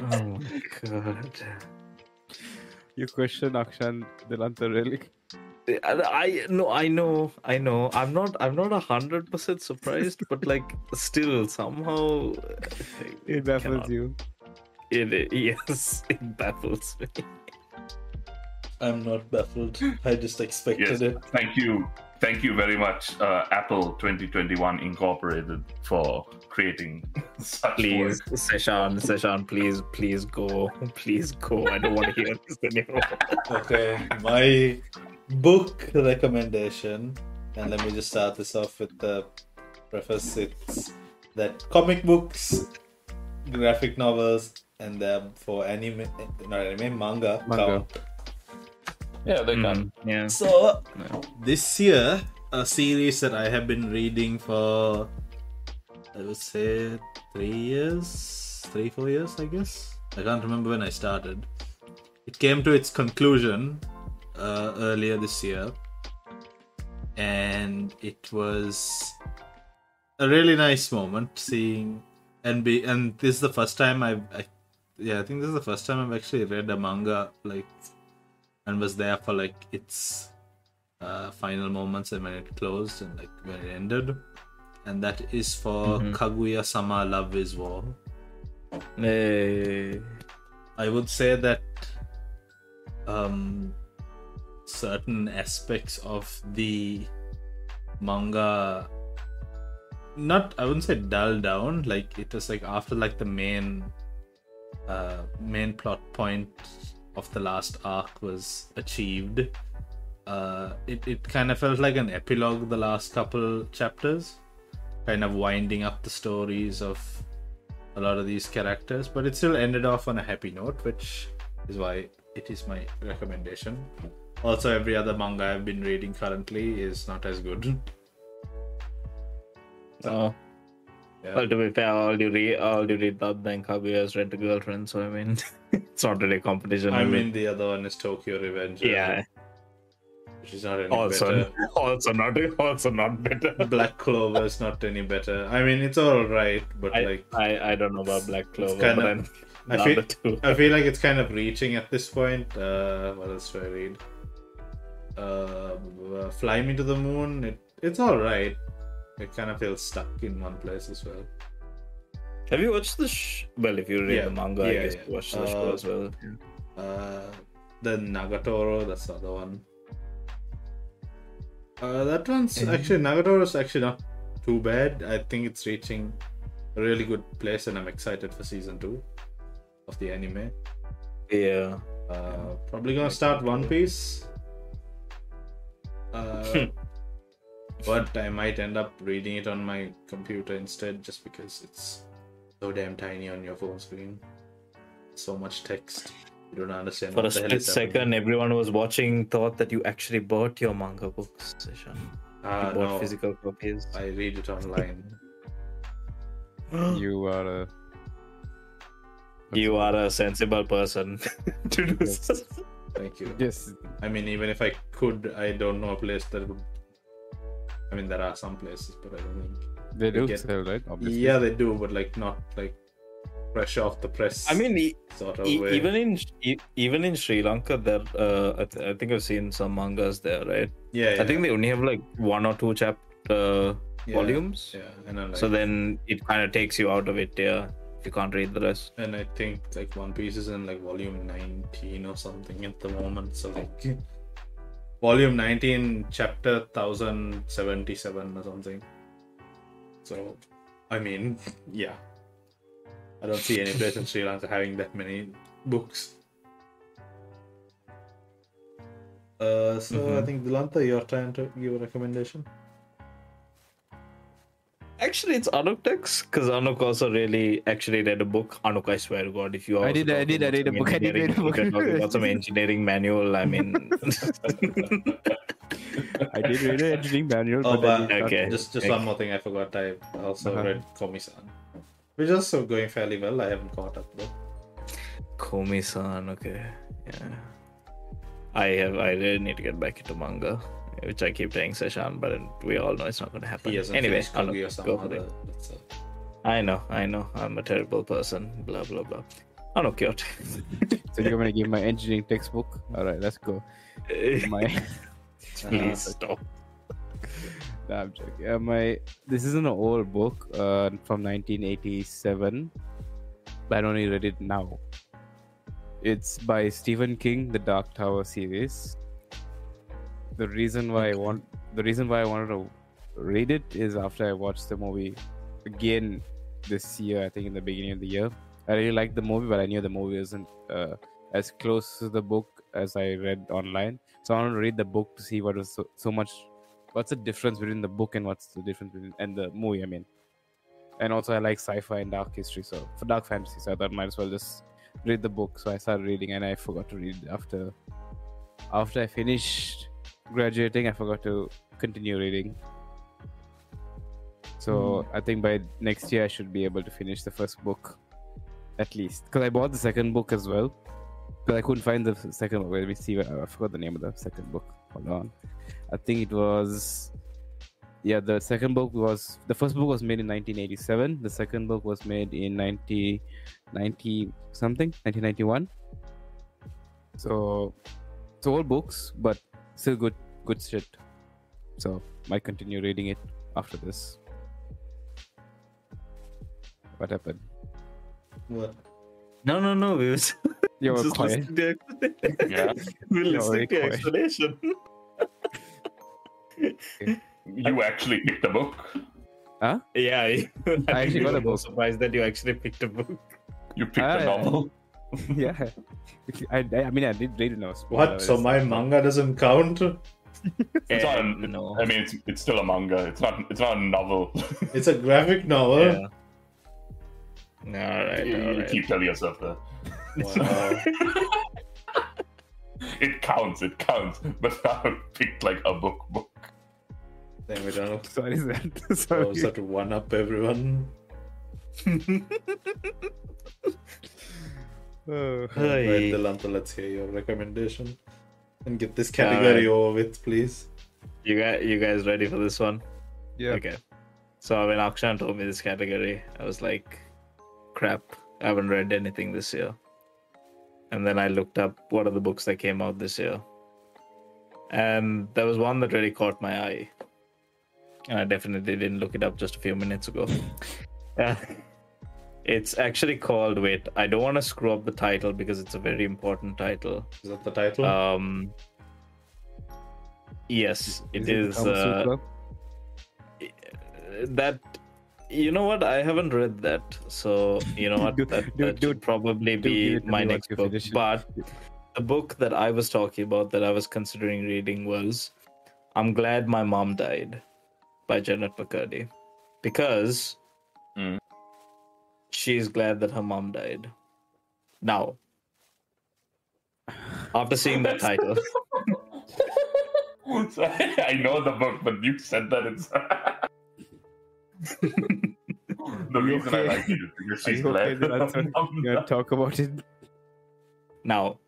Oh my god. You question Akshan Dilantha really? I, I no, I know, I know. I'm not, I'm not a hundred percent surprised, but like, still somehow It baffles cannot- you. It yes, it baffles me. I'm not baffled. I just expected Yes, it. thank you, thank you very much, uh, Apple 2021 Incorporated, for creating such Please, work. Seshan, Seshan, please, please go, please go. I don't want to hear this anymore. Okay, my book recommendation, and let me just start this off with the preface. It's that comic books, graphic novels, and the for anime, not anime, manga. Manga. count. Yeah, they Mm, can. yeah. So this year, a series that I have been reading for, I would say three years, three four years, I guess. I can't remember when I started. It came to its conclusion uh, earlier this year, and it was a really nice moment seeing and be and this is the first time I've I, yeah I think this is the first time I've actually read a manga like and was there for like its uh, final moments and when it closed and like when it ended and that is for Mhm. Kaguya Sama Love is War Hey. I would say that um certain aspects of the manga not I wouldn't say dull down like it was like after like the main uh main plot point of the last arc was achieved uh it, it kind of felt like an epilogue the last couple chapters kind of winding up the stories of a lot of these characters, but it still ended off on a happy note, which is why it is my recommendation. Also, every other manga I've been reading currently is not as good. Oh. Yeah. Well, to be fair, all you read, all you read that then Kaguya has read the girlfriend, so I mean, it's not really a competition. I mean, the other one is Tokyo Revenger. yeah. Is not any Also, better. also not, also not better. Black Clover is not any better. I mean, it's all right, but I, like, I, I don't know about Black Clover, kind of- I feel- two. I feel like it's kind of reaching at this point. Uh, what else do I read? Uh, uh, Fly Me to the Moon. It, it's all right. It kind of feels stuck in one place as well. Have you watched the? Sh- well, if you read Yeah, the manga, I yeah, guess yeah. you watched the show Uh, as well. Uh, the Nagatoro, that's the other one. Uh, that one's Mhm. actually Nagatoro is actually not too bad. I think it's reaching a really good place, and I'm excited for season two of the anime. Yeah. Uh, probably gonna start One Piece. Uh, but I might end up reading it on my computer instead, just because it's so damn tiny on your phone screen. So much text, you don't understand. For a what the hell split is happening. second, everyone was watching, thought that you actually bought your manga books. Seshan. Uh, you bought no, physical copies. I read it online. You are a. you are a sensible person to do Yes. so. Thank you. Yes. I mean, even if I could, I don't know a place that would. I mean, there are some places, but I don't think. They do get- sell, right? Obviously. Yeah, they do, but like not like fresh off the press. I mean, e- sort of e- way. even in e- even in Sri Lanka, there uh, I, th- I think I've seen some mangas there, right? yeah, yeah, I think they only have like one or two chapter yeah, volumes. Yeah, and then, like, So then it kind of takes you out of it, yeah. If you can't read the rest. and I think like One Piece is in like volume 19 or something at the moment. So like volume 19, chapter 1077 or something. So, I mean, yeah. I don't see any place in Sri Lanka having that many books. Uh, so I Mhm. think Dilantha, your turn to give a recommendation. Actually, it's Anuk text because Anuk also really actually read a book. Anuk, I swear to God, if you I did- I did- I read a book, I did read a book. if you're talking about some engineering manual. I mean, I did read an engineering manual, Oh, but, but- okay. Just just Okay. one more thing I forgot. I also Uh-huh. read Komi-san, which is also going fairly well. I haven't caught up though. Komi-san, okay, yeah. I have. I really need to get back into manga, which I keep telling Seshan, but we all know it's not going to happen. He hasn't Anyway, finished Anuk, Kaguya-sama. go for it. the- a- I know, I know. I'm a terrible person. Blah blah blah. Anuk, your turn. So you're gonna give my engineering textbook? All right, let's go. My Please stop. I'm joking. Uh, my this is an old book uh, from 1987, but I only read it now. It's by Stephen King, the Dark Tower series. The reason why I want the reason why I wanted to read it is after I watched the movie again this year. I think in the beginning of the year, I really liked the movie, but I knew the movie isn't uh, as close to the book as I read online. So I wanted to read the book to see what was so, so much. What's the difference between the book and what's the difference between and the movie? I mean, and also I like sci-fi and dark history, so for dark fantasy, so I thought might as well just read the book. So I started reading, and I forgot to read after after I finished graduating. I forgot to continue reading. So hmm. I think by next year I should be able to finish the first book, at least. Because I bought the second book as well, but I couldn't find the second book. Let me see. I forgot the name of the second book. Hold on. I think it was. Yeah, the second book was the first book was made in 1987. The second book was made in 90, 90 something, 1991. So, it's old books, but still good, good shit. So, might continue reading it after this. What happened? What? No, no, no. We were just You were just quiet. listening to. Yeah. we were You're listening to your quiet. explanation. You actually picked a book. Huh? Yeah, I, I actually got a book. Surprised that you actually picked a book. You picked Ah, a novel. yeah. I, I, I mean, I did read it now. What? So my manga doesn't count? It's not. Eh, a- no. I mean, it's it's still a manga. It's not. It's not a novel. It's a graphic novel. Yeah. All right, you all you keep telling yourself that. Wow. It counts. It counts. But I picked like a book. Book. Damn it, Arnold. Sorry, that. I Sorry. was have to one up everyone. Oh. Right, Hey. Dilantha, let's hear your recommendation. And get this category over with, please. You guys, you guys ready for this one? Yeah. Okay. So when Akshan told me this category, I was like, crap, I haven't read anything this year. And then I looked up what are the books that came out this year. And there was one that really caught my eye. And I definitely didn't look it up just a few minutes ago. Uh, it's actually called, wait, I don't want to screw up the title because it's a very important title. Is that the title? Um, yes, it the is. Uh, that you know what? I haven't read that. So you know what? Dude, that, dude, that dude, should probably dude, be my next book. but the book that i was talking about that i was considering reading was i'm glad my mom died by Jennette McCurdy because Mm. she's glad that her mom died. Now after seeing that title. So, I know the book, but you said that it's. the reason I okay? like it is because Are she's you okay, glad. Dilantha? You want talk about it? Now,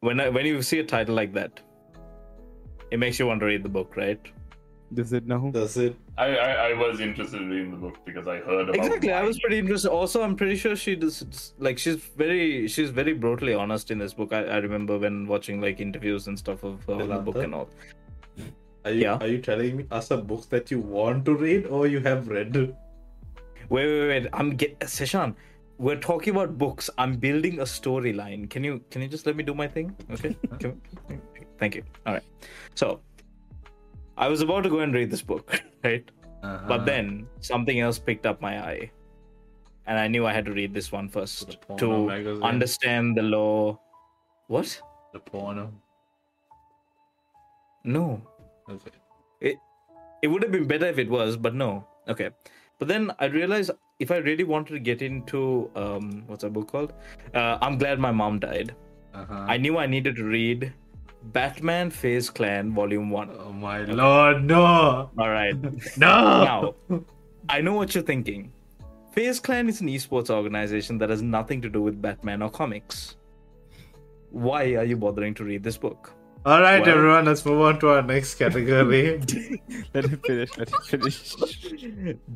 when I, when you see a title like that, it makes you want to read the book, right? Does it now? Does it? I, I, I was interested in reading the book because I heard about Exactly. I was pretty interested. Also, I'm pretty sure she does like she's very she's very brutally honest in this book. I, I remember when watching like interviews and stuff of her the book and all. Are you, Yeah. are you telling me us a books that you want to read or you have read? Wait, wait, wait. I'm get Seshan. We're talking about books. I'm building a storyline. Can you can you just let me do my thing? Okay. Thank you. All right. So, I was about to go and read this book, right? Uh-huh. But then something else picked up my eye. And I knew I had to read this one first to magazine. understand the law. What? the porno. No. Okay. It would have been better if it was, but no. Okay. But then I realized if I really wanted to get into um what's that book called? Uh, I'm glad my mom died. Uh-huh. I knew I needed to read Batman FaZe Clan Volume 1. Oh my lord, no! Alright. No! now, I know what you're thinking. FaZe Clan is an esports organization that has nothing to do with Batman or comics. Why are you bothering to read this book? Alright, Well- everyone, let's move on to our next category. Let him finish. Let him finish.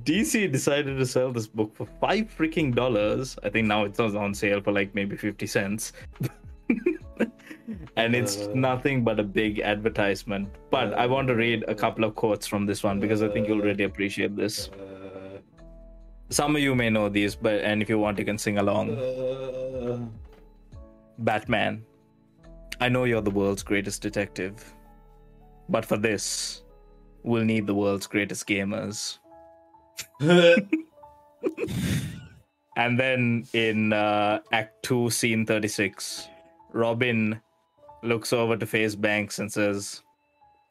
DC decided to sell this book for five freaking dollars. I think now it's on sale for like maybe 50 cents. and it's Uh. nothing but a big advertisement. But I want to read a couple of quotes from this one because I think you'll really appreciate this. Uh, Some of you may know these, but and if you want, you can sing along. uh, Batman, I know you're the world's greatest detective, but for this, we'll need the world's greatest gamers. And then in uh, Act 2, Scene 36, Robin looks over to FaZe Banks and says,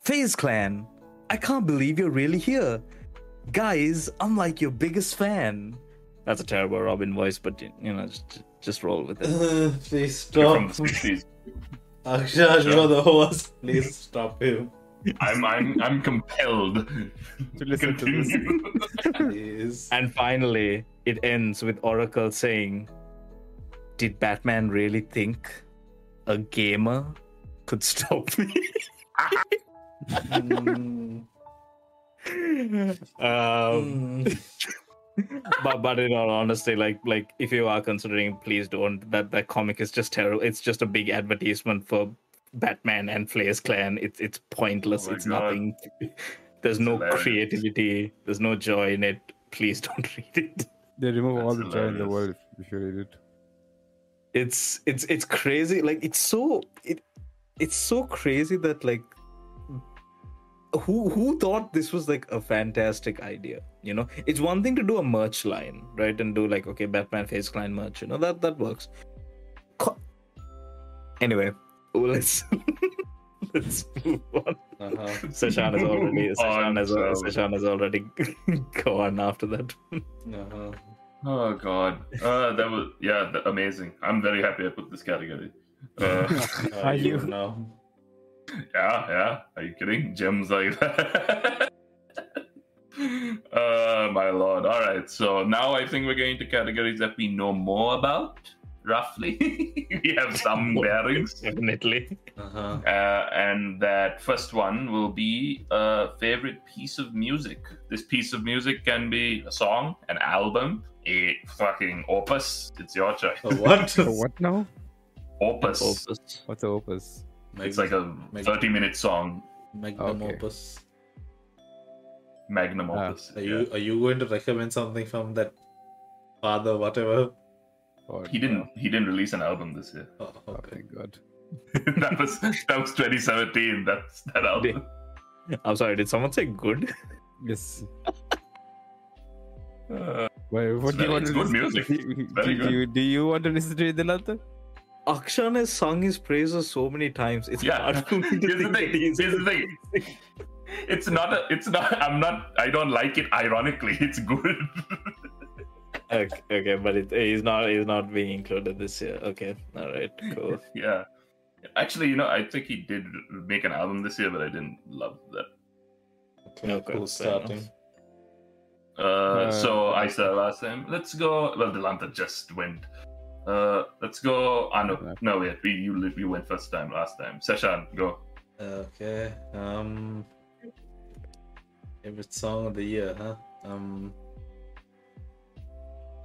FaZe Clan, I can't believe you're really here. Guys, I'm like your biggest fan. That's a terrible Robin voice, but you know, just, just roll with it. Please From stop. the 60s. Akshan, you're the host. Please stop him. I'm I'm I'm compelled To listen to this. continue. And finally, it ends with Oracle saying, Did Batman really think a gamer could stop me? Mm, um, mm. But but in all honesty, like like if you are considering, please don't. That that comic is just terrible. It's just a big advertisement for Batman and FaZe Clan. It's it's pointless. Oh it's God. nothing. There's no hilarious. creativity. There's no joy in it. Please don't read it. They remove all That's the joy in the hilarious. world if you read it. It's it's it's crazy. Like it's so it it's so crazy that like who who thought this was like a fantastic idea you know it's one thing to do a merch line right and do like okay batman FaZe Clan merch you know that that works Co- anyway well, let's let's move on Uh-huh. seshan is already Move seshan on, has, so- seshan has already gone after that Uh-huh. Oh god, uh, that was yeah, amazing. I'm very happy I put this category. Uh, Are Are you you? now? Yeah, yeah. Are you kidding? Gems like that. uh, my lord. All right. So now I think we're going to categories that we know more about. Roughly, we have some bearings. definitely Uh-huh. Uh, and that first one will be a favorite piece of music. This piece of music can be a song, an album, a fucking opus. It's your choice. A what? So what now? Opus. Opus. What's the opus? It's like a Mag- 30 minute song, Magnum Okay. opus. magnum Ah, opus. Are yeah. you are you going to recommend something from that father whatever? Or, He didn't. He didn't release an album this year. Oh, Oh, okay. thank God. that was that was 2017. That's that album. i'm sorry did someone say good Yes. Uh, Why, what do you want to good listen music. Do, very do good. you, do you want to listen to it, Dilantha? Akshan has sung his praises so many times. It's yeah. hard for me to Here's the thing. Here's the thing. It's not. A, it's not. I'm not. I don't like it. Ironically, it's good. Okay, okay, but it, he's not. He's not being included this year. Okay, all right, cool. yeah. Actually, you know, I think he did make an album this year, but I didn't love that. Okay, Okay, cool starting. Uh, so Uh, I said last time, let's go. Well, Dilantha just went. Uh, let's go. Ah, no, no, wait. We you you went first time last time. Seshan, go. Okay. Um favorite song of the year, huh? Um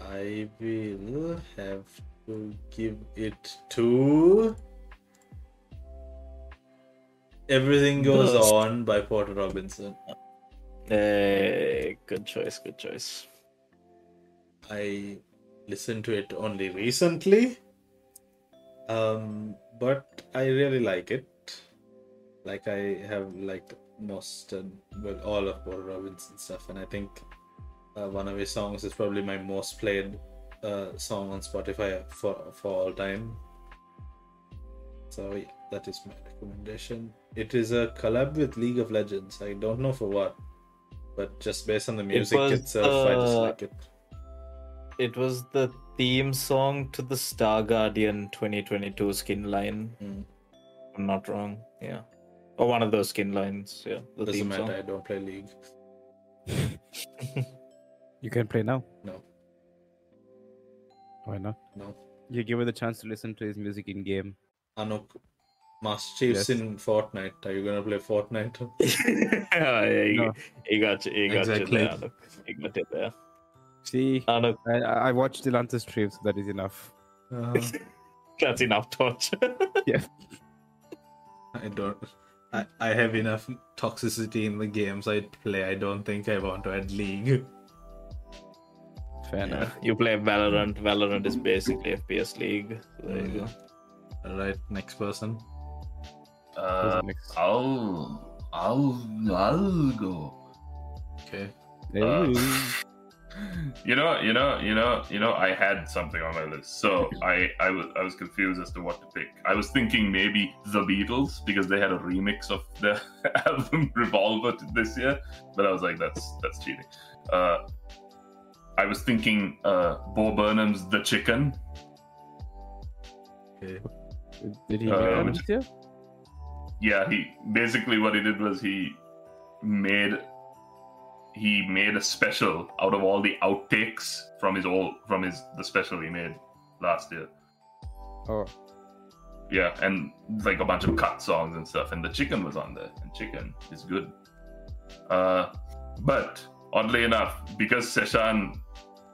I will have to give it to Everything Goes Burst. On by Porter Robinson. Hey, good choice. Good choice. I listened to it only recently. Um, but I really like it. Like I have liked most and well all of Porter Robinson stuff, and I think uh, one of his songs is probably my most played uh, song on Spotify for for all time. So yeah, that is my recommendation. It is a collab with League of Legends. I don't know for what, but just based on the music was, itself, I just uh, like it. It was the theme song to the Star Guardian 2022 skin line. Mm. I'm not wrong. Yeah, or one of those skin lines. Yeah, the Doesn't theme matter. song. I don't play League. You can play now. No, Why not? no. You give it the chance to listen to his music in game. Anuk, Master Chiefs Yes. in Fortnite. Are you gonna play Fortnite? yeah, yeah, he, No. he got you. He got Exactly. you there. Anuk. He got you there. See, Anuk, I, I I watched Dilantha's stream, so that is enough. Uh, that's enough torture. Yeah. I don't. I, I have enough toxicity in the games I play. I don't think I want to add League. Fair Yeah, enough. you play Valorant. Valorant is basically FPS League. So there you go. All right, next person. Uh, Who's next? I'll I'll I'll go. Okay. Uh, Hey. You know, you know, you know, you know. I had something on my list, so I, I was, I was confused as to what to pick. I was thinking maybe the Beatles because they had a remix of the album Revolver this year, but I was like, that's that's cheating. Uh, I was thinking uh, Bo Burnham's The Chicken. Okay. Did he uh, make one which- Yeah, he basically what he did was he made he made a special out of all the outtakes from his old from his the special he made last year. Oh, Yeah, and like a bunch of cut songs and stuff, and the chicken was on there, and chicken is good. Uh, but oddly enough, because Seshan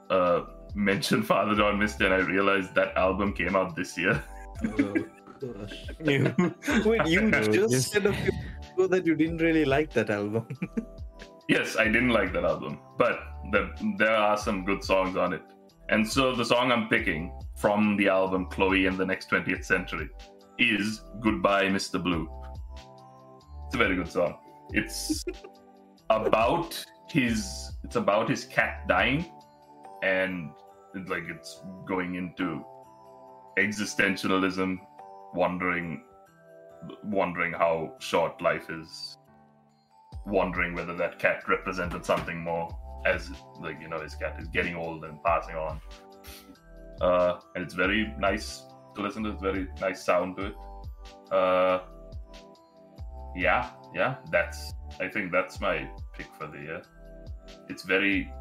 uh, mentioned Father John Misty, and I realized that album came out this year. Oh, gosh. You, wait, you just said a few ago that you didn't really like that album. Yes, I didn't like that album, but the, there are some good songs on it. And so the song I'm picking from the album Chloe and the Next 20th Century is Goodbye, Mr. Blue. It's a very good song. It's about his it's about his cat dying and it's like it's going into existentialism, wondering wondering how short life is wondering whether that cat represented something more as like you know his cat is getting old and passing on. Uh and it's very nice to listen to it's very nice sound to it. Uh yeah yeah that's i think that's my pick for the year. It's very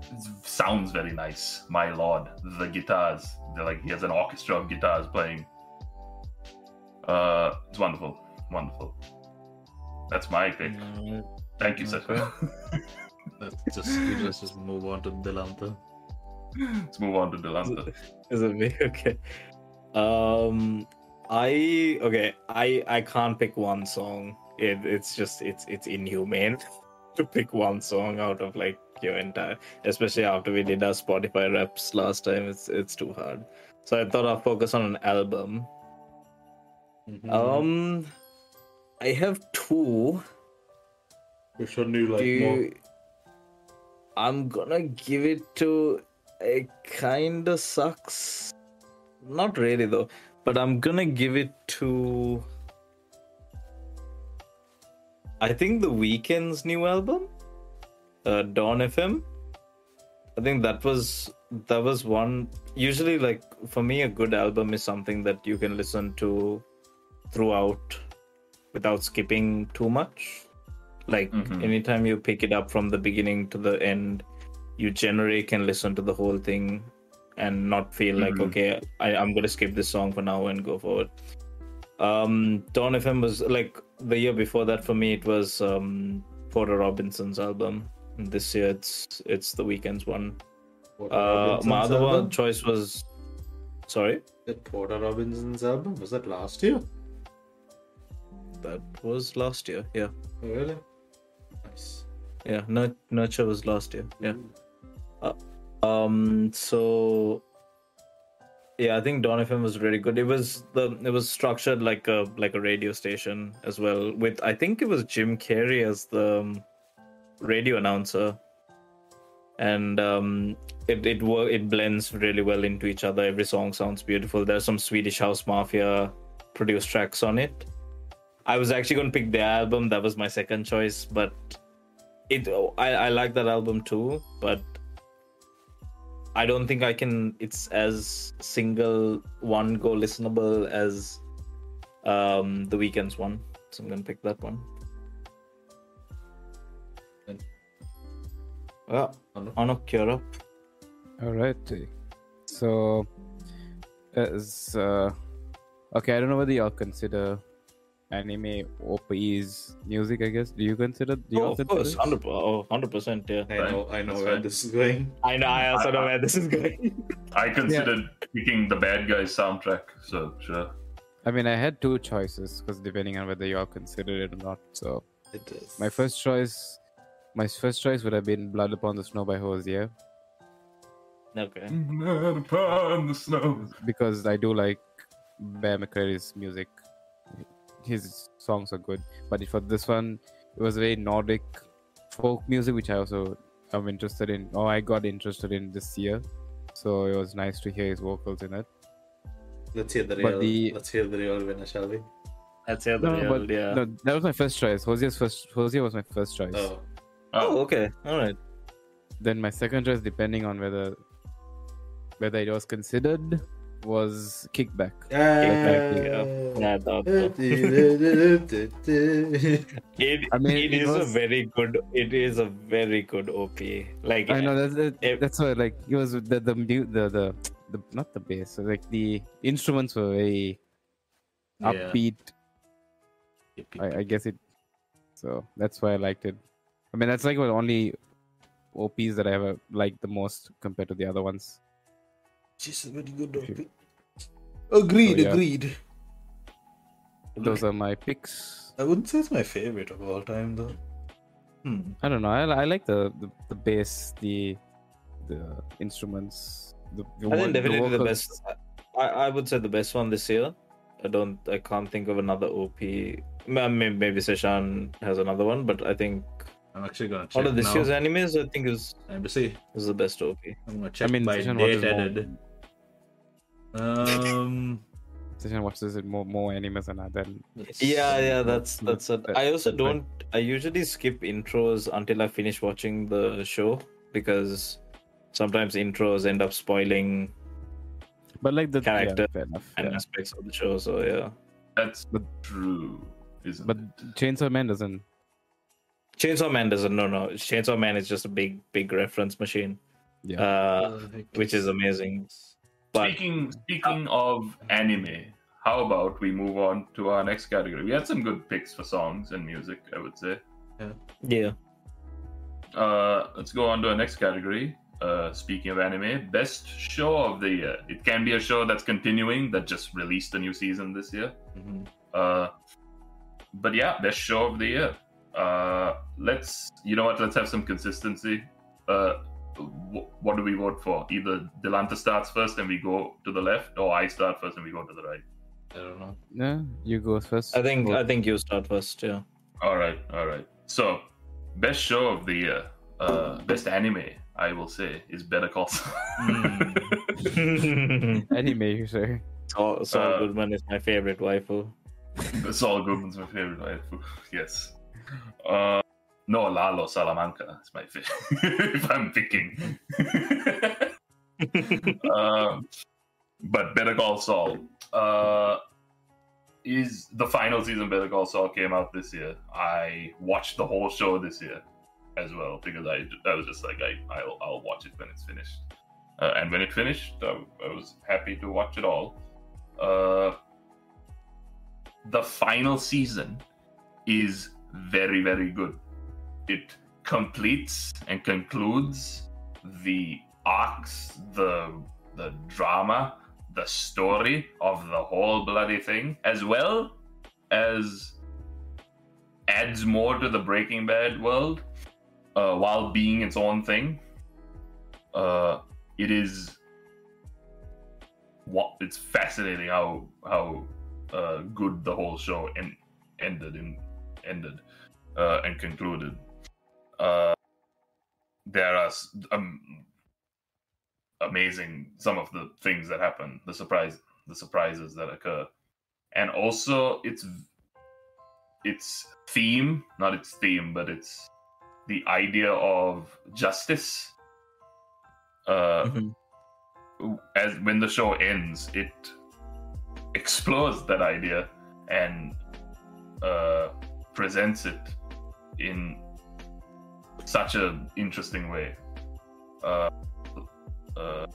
it sounds very nice. My lord the guitars they're like he has an orchestra of guitars playing. Uh it's wonderful wonderful that's my pick thank you Okay. sir Let's just we just, just move on to Dilantha. let's move on to Dilantha Is it me? Okay. Um, I okay. I I can't pick one song. It, it's just it's it's inhumane to pick one song out of like your entire. Especially after we did our Spotify reps last time. It's it's too hard. So I thought I'll focus on an album. Mhm. Um, I have two. Which one do you like Do more? I'm gonna give it to it kinda sucks. Not really though, but I'm gonna give it to I think the Weeknd's new album, uh, Dawn FM. I think that was that was one. Usually, like for me, a good album is something that you can listen to throughout without skipping too much. Like Mhm. anytime you pick it up from the beginning to the end, you generally can listen to the whole thing and not feel like Mhm. okay, I, I'm gonna skip this song for now and go forward. Um, Dawn FM was like the year before that for me. It was um, Porter Robinson's album. And This year it's it's the Weeknd's one. Porter Uh, Robinson's my other one choice was sorry. That Porter Robinson's album was that last year? That was last year. Yeah, Oh, really? Nice. yeah. Nur- Nurture was last year. Yeah. Um. So. Yeah, I think Dawn FM was really good. It was the it was structured like a like a radio station as well. With I think it was Jim Carrey as the um, radio announcer, and um, it it it blends really well into each other. Every song sounds beautiful. There's some Swedish House Mafia produced tracks on it. I was actually going to pick their album. That was my second choice, but it I, I like that album too. But I don't think I can. It's as single one go listenable as um the Weeknd's one. So I'm gonna pick that one. And- Yeah, Anuk? Anuk, you're up. All right. So, as uh, okay, I don't know whether y'all consider anime OPs music. I guess. Do you consider? Do you Oh, all of course, it? hundred oh, 100%, Yeah, I know, I know That's where fine. this is going. I know. I also know where this is going. I considered picking the bad guys soundtrack, so sure. I mean, I had two choices because depending on whether y'all consider it or not. So, It is. my first choice, my first choice would have been "Blood Upon the Snow" by Hozier okay. Blood upon the snow. because I do like Bear McCreary's music. His songs are good. But for this one, it was very Nordic folk music, which I also am interested in. Oh, I got interested in this year, so it was nice to hear his vocals in it. Let's hear the But real. the- Let's hear the real winner, shall we? That's the No, real, but yeah. no, that was my first choice. Hozier's first. Hosier was my first choice. Oh. oh, Oh, okay. All right. Then my second choice, depending on whether whether it was considered, was Kickback. Yeah, Yeah, that- It, I mean, it it is was- a very good. It is a very good OP. Like I know that's that, If- eh, eh, that's why like it was the the mu- the the, the not the bass so, like the instruments were very Yeah. upbeat. I, I guess it. So that's why I liked it. I mean that's like the only OPs that I ever liked the most compared to the other ones. She's a very good If you- Agreed, So, yeah. agreed. Those are my picks. I wouldn't say it's my favorite of all time, though. Hmm. I don't know. I, I like the, the the bass, the the instruments. The, the I vo- think definitely the vocals. best. I, I would say the best one this year. I don't. I can't think of another OP. Ma- may- Maybe Seshan has another one, but I think I'm actually gonna check out of this now. year's animes, I think is Time to see. is the best OP. I'm gonna check I mean, by Seshan date watches more- added. Um. Seshan watches it more more animes than I then. Yeah, yeah, that's Mm, that's it. I also don't. I usually skip intros until I finish watching the show because sometimes intros end up spoiling But like the Character yeah, enough. and yeah. aspects of the show. So yeah, That's But- true, isn't But it? Chainsaw Man doesn't. Chainsaw Man doesn't. No, no. Chainsaw Man is just a big, big reference machine, Yeah. uh, which is amazing. But Speaking speaking of anime, how about we move on to our next category? We had some good picks for songs and music, I would say. yeah, Uh, let's go on to our next category. Uh, speaking of anime, best show of the year. It can be a show that's continuing that just released a new season this year. Mhm. Uh, but yeah, best show of the year. Uh, let's, you know what? Let's have some consistency. Uh, wh- what do we vote for? Either Dilantha starts first and we go to the left, or I start first and we go to the right. I don't know. Yeah, you go first. I think I think you start first. Yeah. All right, all right. So, best show of the year, uh, best anime, I will say, is Better Call Saul. anime, you say. Saul, Saul Uh, Goodman is my favorite waifu. Saul Goodman's my favorite. Right? Yes. Uh, no, Lalo Salamanca is my favorite. if I'm picking. um, but Better Call Saul uh, is the final season. Better Call Saul came out this year. I watched the whole show this year as well because I, I was just like I I'll, I'll watch it when it's finished. Uh, and when it finished, I, I was happy to watch it all. Uh, the final season is very very good. It completes and concludes the arcs, the the drama, the story of the whole bloody thing, as well as adds more to the Breaking Bad world uh, while being its own thing. Uh, it is what it's fascinating how how uh, good the whole show en- ended in ended uh, and concluded. Uh, there are um, amazing some of the things that happen, the surprise, the surprises that occur, and also its its theme, not its theme, but it's the idea of justice. Uh, Mhm. as when the show ends, it explores that idea and uh, presents it in such an interesting way, uh, uh,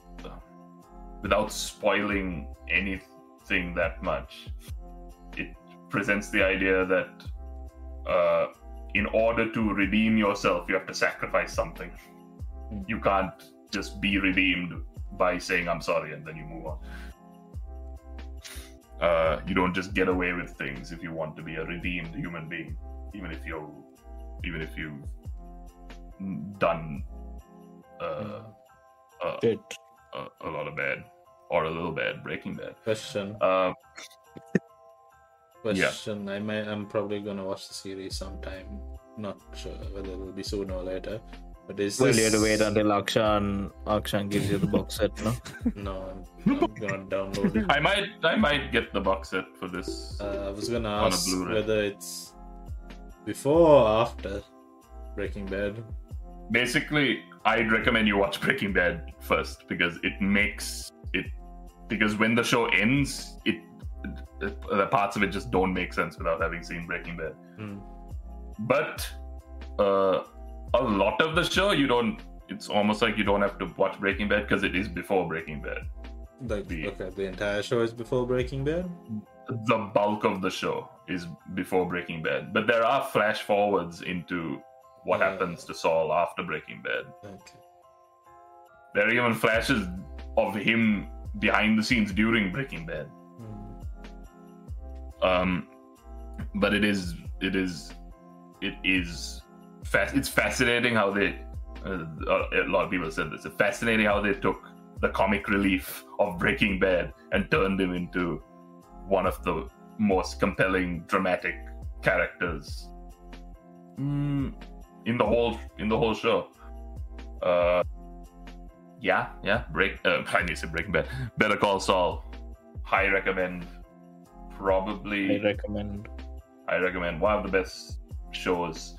without spoiling anything that much. It presents the idea that uh, in order to redeem yourself, you have to sacrifice something. You can't just be redeemed by saying I'm sorry and then you move on. Uh, you don't just get away with things if you want to be a redeemed human being, even if you're, even if you've done uh, a, a, a lot of bad or a little bad, Breaking Bad. Question. Uh, question. I might. I'm probably gonna watch the series sometime. Not sure whether it will be sooner or later. But is Well, this... you have to wait until Akshan Akshan gives you the box set, no? No, I'm, I'm gonna download it. I might I might get the box set for this. Uh, I was gonna ask whether it's before or after Breaking Bad. Basically, I'd recommend you watch Breaking Bad first because it makes it because when the show ends, it, the parts of it just don't make sense without having seen Breaking Bad. Hmm. But uh, a lot of the show you don't. It's almost like you don't have to watch Breaking Bad because it is before Breaking Bad. Like, The- okay, the entire show is before Breaking Bad. the bulk of the show is before Breaking Bad, but there are flash forwards into what happens to Saul after Breaking Bad. Okay. There are even flashes of him behind the scenes during Breaking Bad. Hmm. Um, but it is it is it is fa- it's fascinating how they uh, a lot of people said this. It's fascinating how they took the comic relief of Breaking Bad and turned him into one of the most compelling dramatic characters mm, in the whole in the whole show. Uh, yeah, yeah. Break. Uh, I need to say Breaking Bad. Better Call Saul. High recommend. Probably. I recommend. I recommend one of the best shows.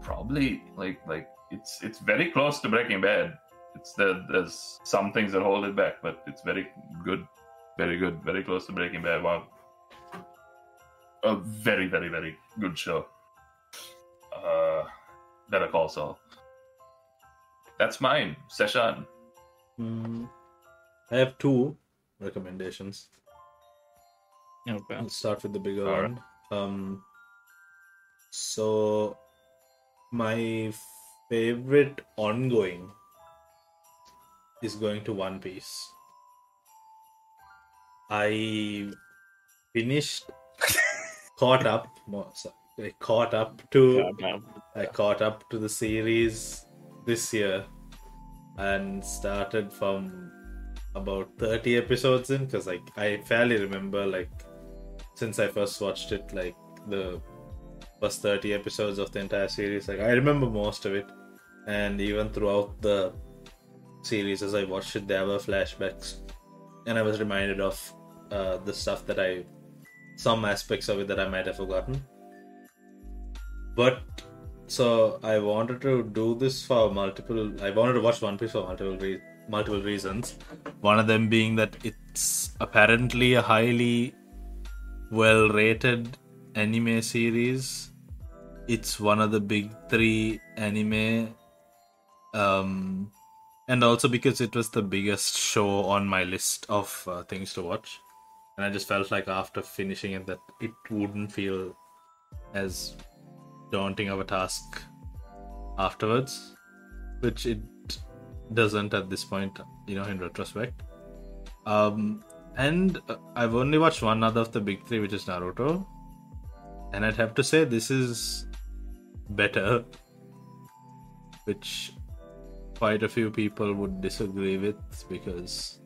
Probably like like it's it's very close to Breaking Bad. It's the there's some things that hold it back, but it's very good, very good, very close to Breaking Bad. Wow, a very very very good show. Uh, Better Call Saul. That's mine, Seshan. Hmm. I have two recommendations. Okay. I'll start with the bigger Alright. one. Um, so my favorite ongoing is going to One Piece. I finished, caught up. More, sorry, I caught up to. I caught up to the series this year and started from about 30 episodes in because like I fairly remember like since I first watched it like the first 30 episodes of the entire series like I remember most of it. And even throughout the series as I watched it there were flashbacks. And I was reminded of uh, the stuff that I some aspects of it that I might have forgotten but so I wanted to do this for multiple. I wanted to watch One Piece for multiple re- multiple reasons. One of them being that it's apparently a highly well rated anime series. It's one of the big three anime, um, and also because it was the biggest show on my list of uh, things to watch, and I just felt like after finishing it that it wouldn't feel as daunting of a task afterwards, which it doesn't at this point, you know, in retrospect. Um, and I've only watched one other of the big three, which is Naruto, and I'd have to say this is better, which quite a few people would disagree with because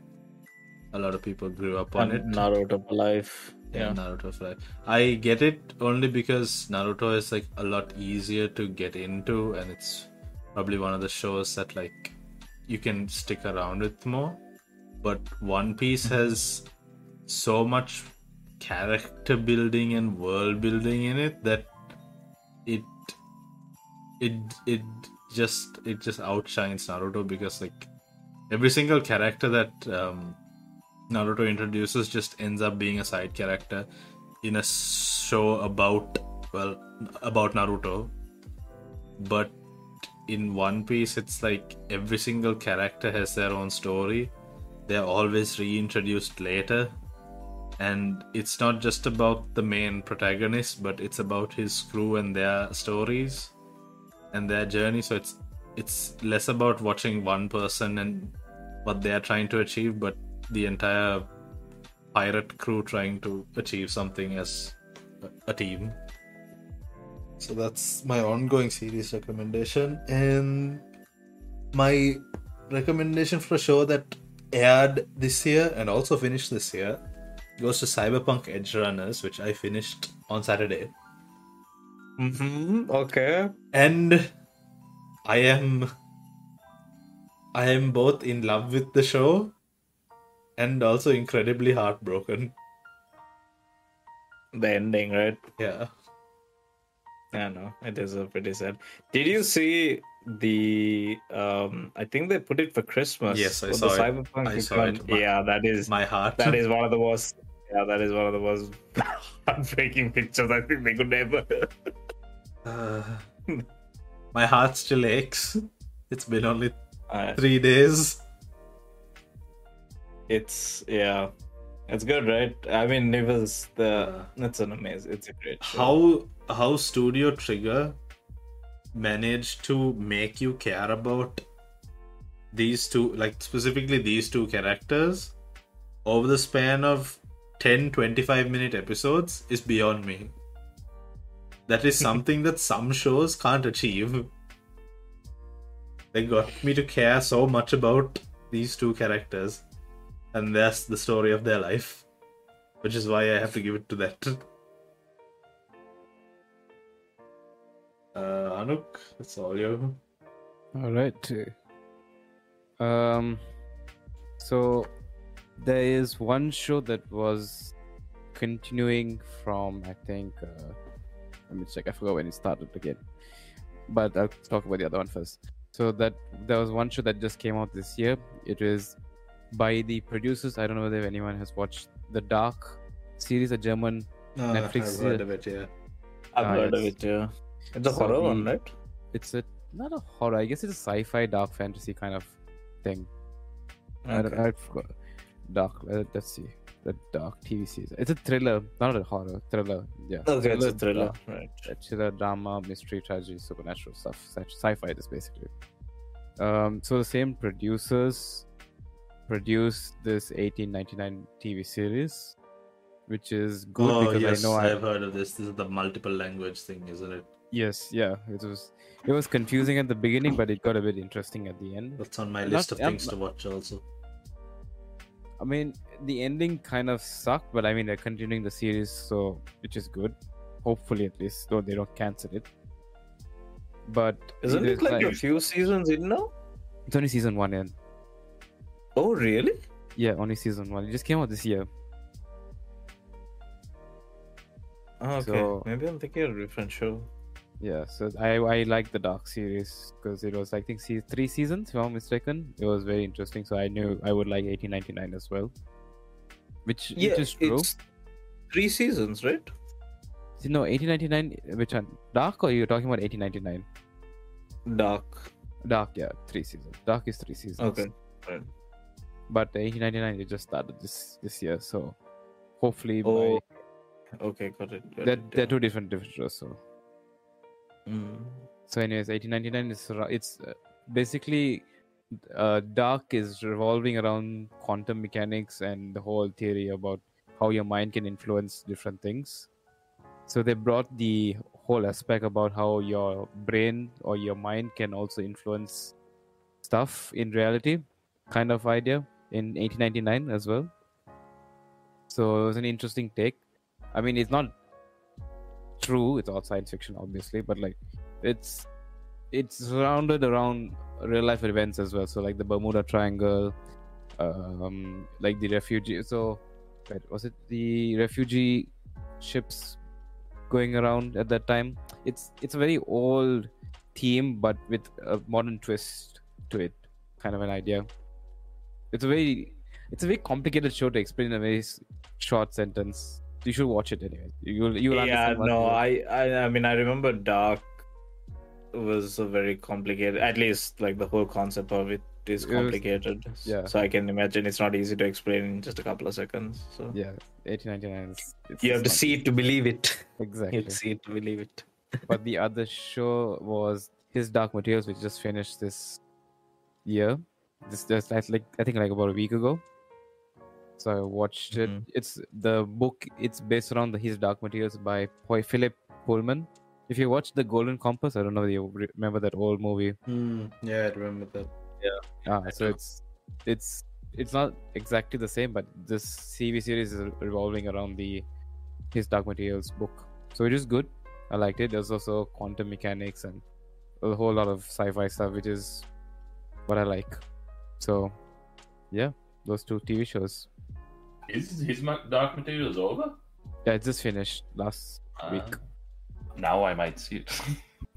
a lot of people grew up on it. Naruto life. Yeah. Naruto Fly. I get it only because Naruto is like a lot easier to get into, and it's probably one of the shows that like you can stick around with more. But One Piece has so much character building and world building in it that it it it just it just outshines Naruto because like every single character that um, Naruto introduces just ends up being a side character in a show about well about Naruto. But in One Piece it's like every single character has their own story. They're always reintroduced later. And it's not just about the main protagonist, but it's about his crew and their stories and their journey. So it's it's less about watching one person and what they are trying to achieve, but the entire pirate crew trying to achieve something as a- a team. So that's my ongoing series recommendation. And my recommendation for a show that aired this year and also finished this year goes to Cyberpunk Edgerunners, which I finished on Saturday. Mm-hmm. Okay. And I am I am both in love with the show and also incredibly heartbroken. The ending, right? Yeah. I know it is a pretty sad. Did you see the? um I think they put it for Christmas. Yes, I saw the it. Cyberpunk I saw it. My- Yeah, that is My heart. that is one of the most. Yeah, that is one of the most heartbreaking pictures I think they could ever. Uh, my heart still aches. It's been only Uh, three days. It's yeah, it's good, right? I mean, it was the. It's an amazing. It's a great show. How how Studio Trigger managed to make you care about these two, like specifically these two characters, over the span of 10 25 minute episodes is beyond me. That is something that some shows can't achieve. They got me to care so much about these two characters, and that's the story of their life, which is why I have to give it to that. Uh, Anuk, that's all you. All right. Um, so there is one show that was continuing from I think. Uh, let me check. I forgot when it started again, but I'll talk about the other one first. So that there was one show that just came out this year. It is by the producers. I don't know if anyone has watched the Dark series, a German. Netflix, I've heard uh, of it, yeah. I've Ah, heard of it. Yeah, it's a So horror one, right? It's a not a horror. I guess it's a sci-fi dark fantasy kind of thing. I, don't, Okay. I forgot. Dark. Uh, let's see. The dark TV series. It's a thriller, not a horror. Thriller. Yeah. Okay, it's a dra- thriller, right? uh, thriller, drama, mystery, tragedy, supernatural stuff. Sci- Sci-fi. This basically. Um. So the same producers produced this 1899 TV series, which is good oh, because yes, I know I I've heard of this. This is the multiple language thing, isn't it? yes yeah it was it was confusing at the beginning but it got a bit interesting at the end. That's on my Not- list of I'm things to watch also. I mean, the ending kind of sucked, but I mean, they're continuing the series, so which is good. Hopefully, at least, though they don't cancel it. But Isn't it like a few seasons in now? It's only season one, in. Oh, really? Yeah, only season one. It just came out this year. Oh, okay, So- maybe I'm thinking of a different show. Yeah, so I I like the Dark series because it was I think se- three seasons, if I'm mistaken. It was very interesting, so I knew I would like 1899 as well. Which, Yeah, which is true. it's three seasons, right? See, No, 1899. Which one? Dark or you're talking about 1899? Dark. Dark, yeah, three seasons. Dark is three seasons. Okay. Right. But 1899 it just started this this year so hopefully by, Oh, okay, got it. Got they're, it, they're yeah. two different different shows so Mm. so anyways 1899 is it's uh, basically uh, dark is revolving around quantum mechanics and the whole theory about how your mind can influence different things so they brought the whole aspect about how your brain or your mind can also influence stuff in reality kind of idea in 1899 as well. So it was an interesting take. I mean it's not true. It's all science fiction obviously but like it's it's surrounded around real life events as well. So like the bermuda triangle um like the refugee so wait, was it? The refugee ships going around at that time. It's it's a very old theme but with a modern twist to it kind of an idea it's a very it's a very complicated show to explain in a very short sentence you should watch it anyway you'll you'll Yeah, no. I, I, I mean, I remember Dark was a very complicated. At least, like the whole concept of it is It was- complicated. yeah. So I can imagine it's not easy to explain in just a couple of seconds. So yeah 1899 is you have to see it to believe it. You exactly have to see it to believe it. but the other show was his dark materials which just finished this year this just like i think like about a week ago so i watched it Mhm. it's the book it's based around the his dark materials by Poi- philip pullman if you watch the golden compass i don't know if you remember that old movie Hmm, yeah, I remember that. Yeah. ah so it's it's it's not exactly the same, but this CV series is revolving around the his Dark Materials book, so it is good. I liked it. There's also quantum mechanics and a whole lot of sci-fi stuff, which is what I like. So, yeah, those two TV shows. Is his Dark Materials over? Yeah, it just finished last week. Uh, now I might see it.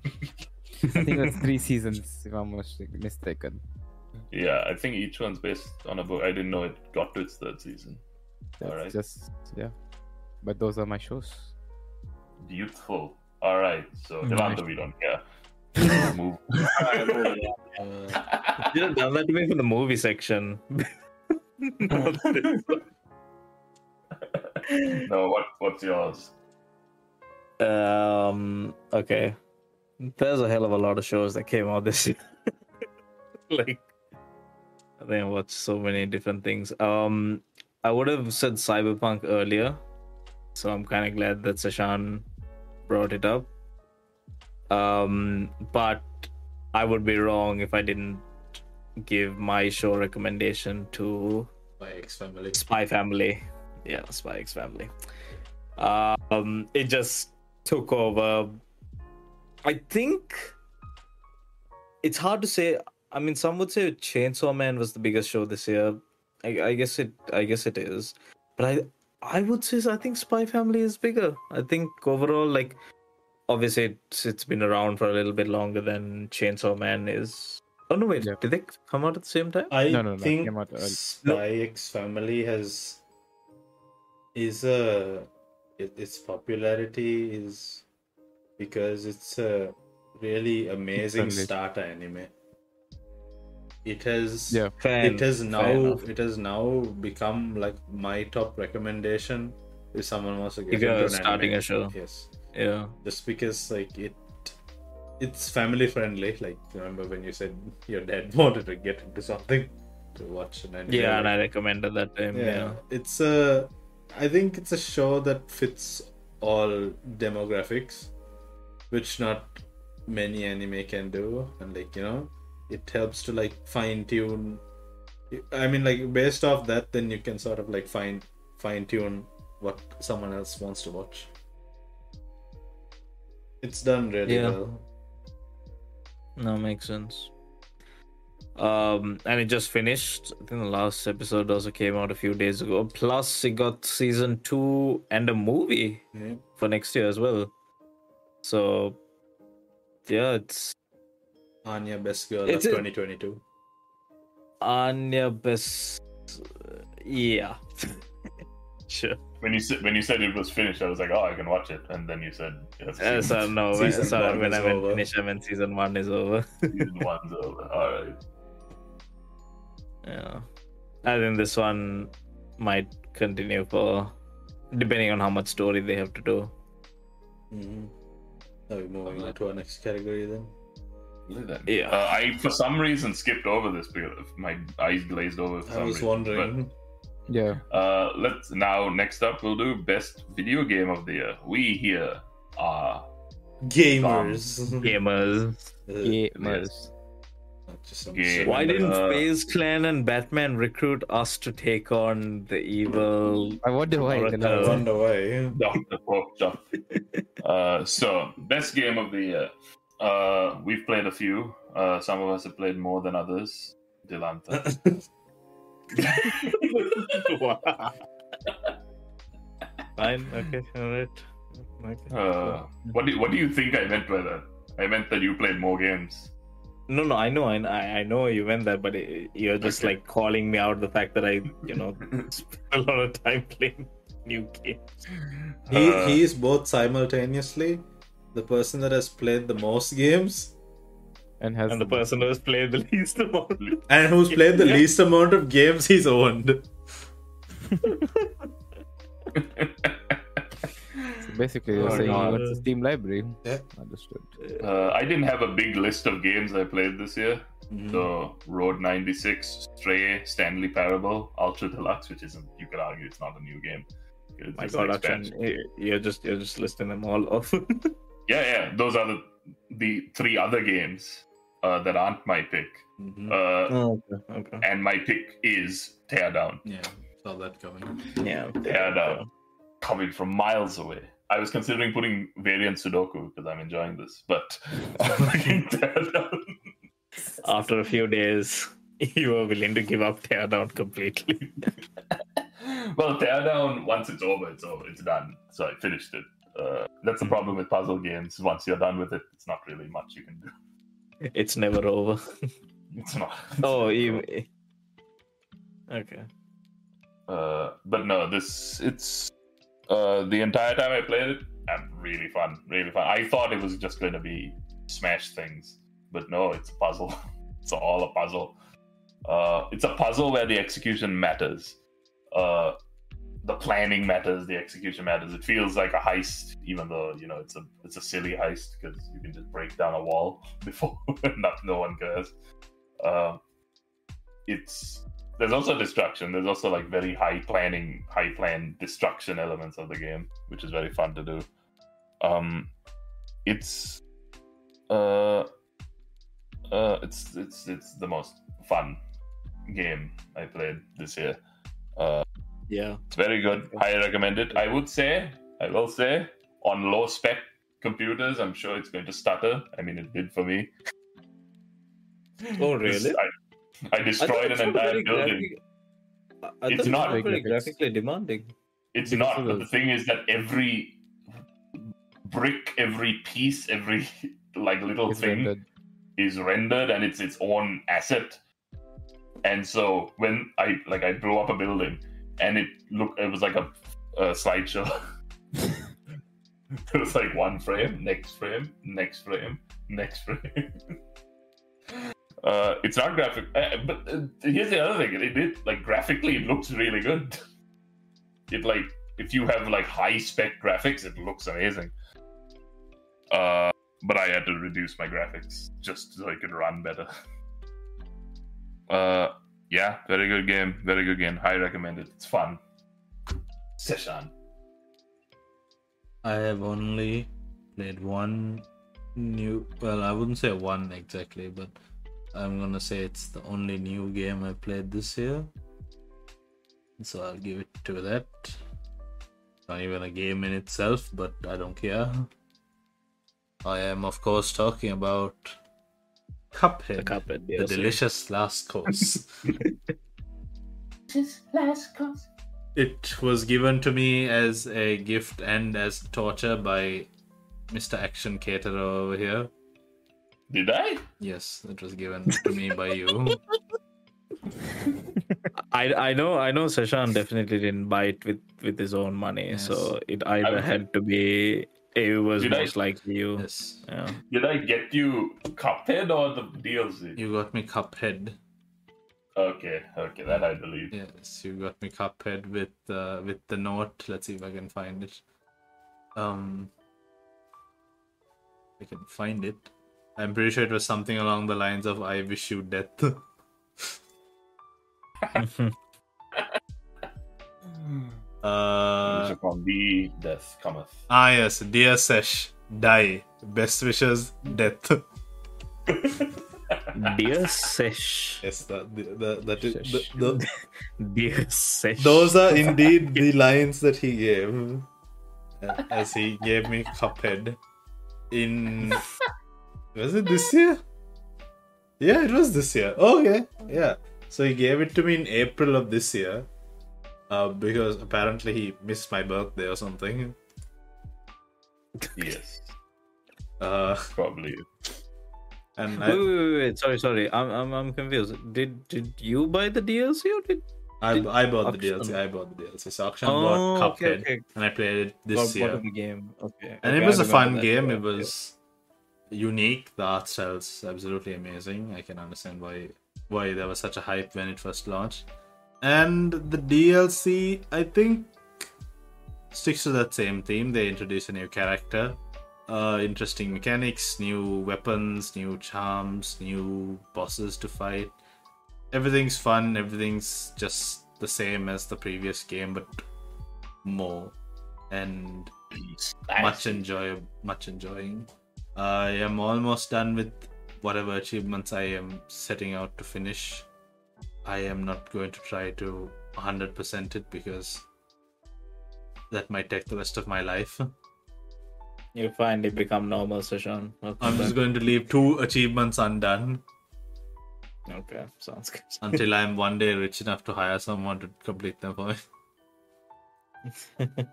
I think that's three seasons, if I'm not mistaken. yeah, I think each one's based on a book. I didn't know it got to its third season. That's Alright. just yeah. But those are my shows. Beautiful. All right. So Nice. Dilantha, we don't care. Move. Uh, You have done that to me for the movie section. no, what what's yours? um. Okay. There's a hell of a lot of shows that came out this year. like, I think I watched so many different things. Um, I would have said Cyberpunk earlier, so I'm kind of glad that Seshan brought it up. Um, but I would be wrong if I didn't give my show recommendation to my ex family. Spy Family. Yeah, Spy X Family. Um, it just took over. I think it's hard to say. I mean, some would say Chainsaw Man was the biggest show this year. I, I guess it. I guess it is. But I, I would say I think Spy Family is bigger. I think overall, like, obviously it's, it's been around for a little bit longer than Chainsaw Man is. Oh no! Wait, Yeah. did they come out at the same time? I No, no, no, think came out early. Spy X Family has is a it, its popularity is because it's a really amazing Friendly. starter anime. It has Yeah. Fair it has now it has now become like my top recommendation if someone wants to get If you're an starting anime. a show. Yes, Yeah. just because like it it's family friendly. Like remember when you said your dad wanted to get into something to watch an anime. Yeah, and I recommended that time. yeah. Yeah. it's a i think it's a show that fits all demographics which not many anime can do and like you know it helps to like fine tune i mean like based off that then you can sort of like fine fine tune what someone else wants to watch it's done really Yeah. well No, makes sense. Um, and it just finished. I think the last episode also came out a few days ago. Plus, it got season two and a movie yeah. for next year as well. So, yeah, it's anya best girl It's of a- 2022 Anya best. Yeah, sure. When you said when you said it was finished, I was like, oh, I can watch it. And then you said yes, Uh, so no, when, Season sorry, one when is I went over. finish, I meant season one is over. season one's over. All right. Yeah. I think this one might continue for depending on how much story they have to do. mm-hmm. are we moving on to our next category then Then. Yeah. Uh, I for some reason skipped over this because my eyes glazed over. For i some was reason. wondering Yeah. Uh, let's now next up we'll do best video game of the year. We here are gamers. Gamers. Uh, Gamers. not just Game. Why didn't Uh, Clan and Batman recruit us to take on the evil? I wonder why. Or then the- I I wonder why. Dr. Pork Uh, so, best game of the year. Uh, we've played a few. Uh, some of us have played more than others. Dilantha. Fine. Okay. All right. Okay. Uh, what do what do you think I meant by that? I meant that you played more games. No, no, I know, I, I know you meant that, but it, you're just Okay. like calling me out the fact that I, you know, spend a lot of time playing new games. He Uh, he is both simultaneously the person that has played the most games and has And the person who has played the least amount. and who's played the Yeah. least amount of games he's owned. So basically, you're Oh, saying God. you want the Steam library. Yeah. Understood. Uh, I didn't have a big list of games I played this year. Mm-hmm. So, Road 96, Stray, Stanley Parable, Ultra Deluxe, which isn't, you could argue it's not a new game. It's My just God, expansion. Akshan, you're just you're just listing them all off. Yeah, yeah. Those are the, the three other games uh, that aren't my pick. Mhm. Uh, Oh, okay. Okay. and my pick is Teardown. Yeah, saw that coming. Yeah. Teardown. Coming from miles away. I was considering putting variant Sudoku because I'm enjoying this, but After a few days, you were willing to give up Teardown completely. well, Teardown, once it's over, it's over. It's done. So I finished it. Uh, that's the problem with puzzle games. Once you're done with it, it's not really much you can do. It's never over. It's not. Oh, you. Okay. Uh, but no, this it's uh, the entire time I played it, and really fun, really fun. I thought it was just going to be smash things, but no, it's a puzzle. it's all a puzzle. Uh, it's a puzzle where the execution matters. Uh, the planning matters, the execution matters. It feels like a heist, even though you know it's a it's a silly heist because you can just break down a wall before not no one cares. Uh, it's there's also destruction. There's also like very high planning, high plan destruction elements of the game, which is very fun to do. Um, it's uh, uh, it's it's it's the most fun game I played this year. Uh, Yeah. it's very good. I recommend it. I would say, I will say, on low spec computers, I'm sure it's going to stutter. I mean, it did for me. Oh, really? I, I destroyed an entire building. It's not very very graphically demanding. It's Because not, but the- the thing is that every brick, every piece, every like little It's thing rendered. is rendered and it's its own asset. And so when I like I blew up a building and it looked it was like a, a slideshow. it was like one frame, next frame, next frame, next frame. Uh, it's not graphic, uh, but uh, here's the other thing. It did like graphically, it looks really good. It like if you have like high spec graphics, it looks amazing. Uh, but I had to reduce my graphics just so I could run better. Uh, yeah, very good game, very good game. I recommend it. It's fun. Seshan. I have only played one new. Well, I wouldn't say one exactly, but I'm gonna say it's the only new game I played this year. So I'll give it to that. Not even a game in itself, but I don't care. I am, of course, talking about Cuphead, The Cuphead the delicious last course. It was given to me as a gift and as torture by Mr. Action Caterer over here. Did I? Yes, it was given to me by you. I I know I know Seshan definitely didn't buy it with with his own money, Yes. so it either had to be it was Did I- most likely you. Yes. Yeah. Did I get you Cuphead or the DLC? You got me Cuphead. Okay, okay, that I believe. Yes, you got me Cuphead with uh, with the note. Let's see if I can find it. Um, I can find it. I'm pretty sure it was something along the lines of "I wish you death." uh, From the death cometh. ah yes, dear Sesh, die. Best wishes, death. Dear Sesh. Yes, that the, the, that is, Sesh. the, the, Dear Sesh. those are indeed the lines that he gave uh, as he gave me Cuphead in was it this year? Yeah, it was this year. Okay, yeah. So he gave it to me in April of this year, uh, because apparently he missed my birthday or something. Yes, Uh, probably. and Wait, I, wait, wait, wait. Sorry, sorry. I'm, I'm, I'm confused. Did, did you buy the DLC or did? I, I bought the DLC. I bought the DLC. So Akshan Oh, bought Cuphead, okay. and I played it this What, year. what the game? Okay. and okay, it was I a fun game. Yeah, It yeah. was unique. The art style's absolutely amazing. I can understand why why there was such a hype when it first launched. And the DLC, I think, sticks to that same theme. They introduce a new character, uh, interesting mechanics, new weapons, new charms, new bosses to fight. Everything's fun. Everything's just the same as the previous game, but more. And much enjoy much enjoying i am almost done with whatever achievements I am setting out to finish, I am not going to try to 100% it because that might take the rest of my life. You finally become normal, Seshan. I'm just going to leave two achievements undone Okay, sounds good. until I'm one day rich enough to hire someone to complete them for me.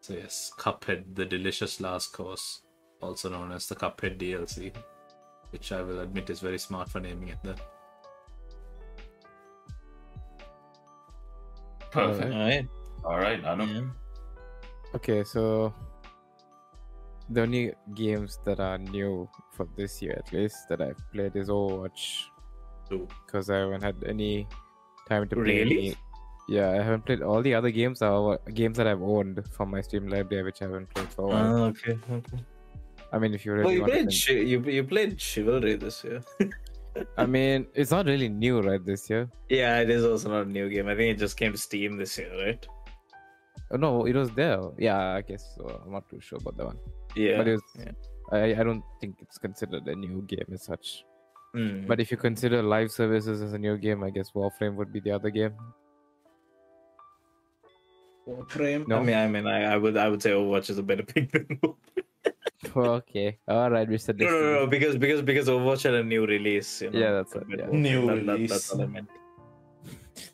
So yes, Cuphead, the delicious last course, also known as the Cuphead DLC, which I will admit is very smart for naming it that. Perfect. Alright. All right, I know. Yeah. Okay, so the only games that are new for this year, at least, that I've played is Overwatch Two. because I haven't had any time to play. Really? Any... Yeah, I haven't played all the other games. Are games that I've owned from my Steam library, which I haven't played for a while. Ah, okay, okay. I mean, if you Well, really you want to played think- chi- you you played Chivalry this year. I mean, it's not really new, right? This year. yeah, it is also not a new game. I think it just came to Steam this year, right? Oh no, it was there. Yeah, I guess so. I'm not too sure about that one. Yeah. But it was, yeah. I, I don't think it's considered a new game as such. Mm. But if you consider live services as a new game, I guess Warframe would be the other game. Warframe. No. I mean, I mean, I, I would I would say Overwatch is a better pick than okay. All right, Mr. No, no, no, no, because because because Overwatch had a new release. You know, Yeah, that's compared right, to yeah. New That- that- release. that's what I meant.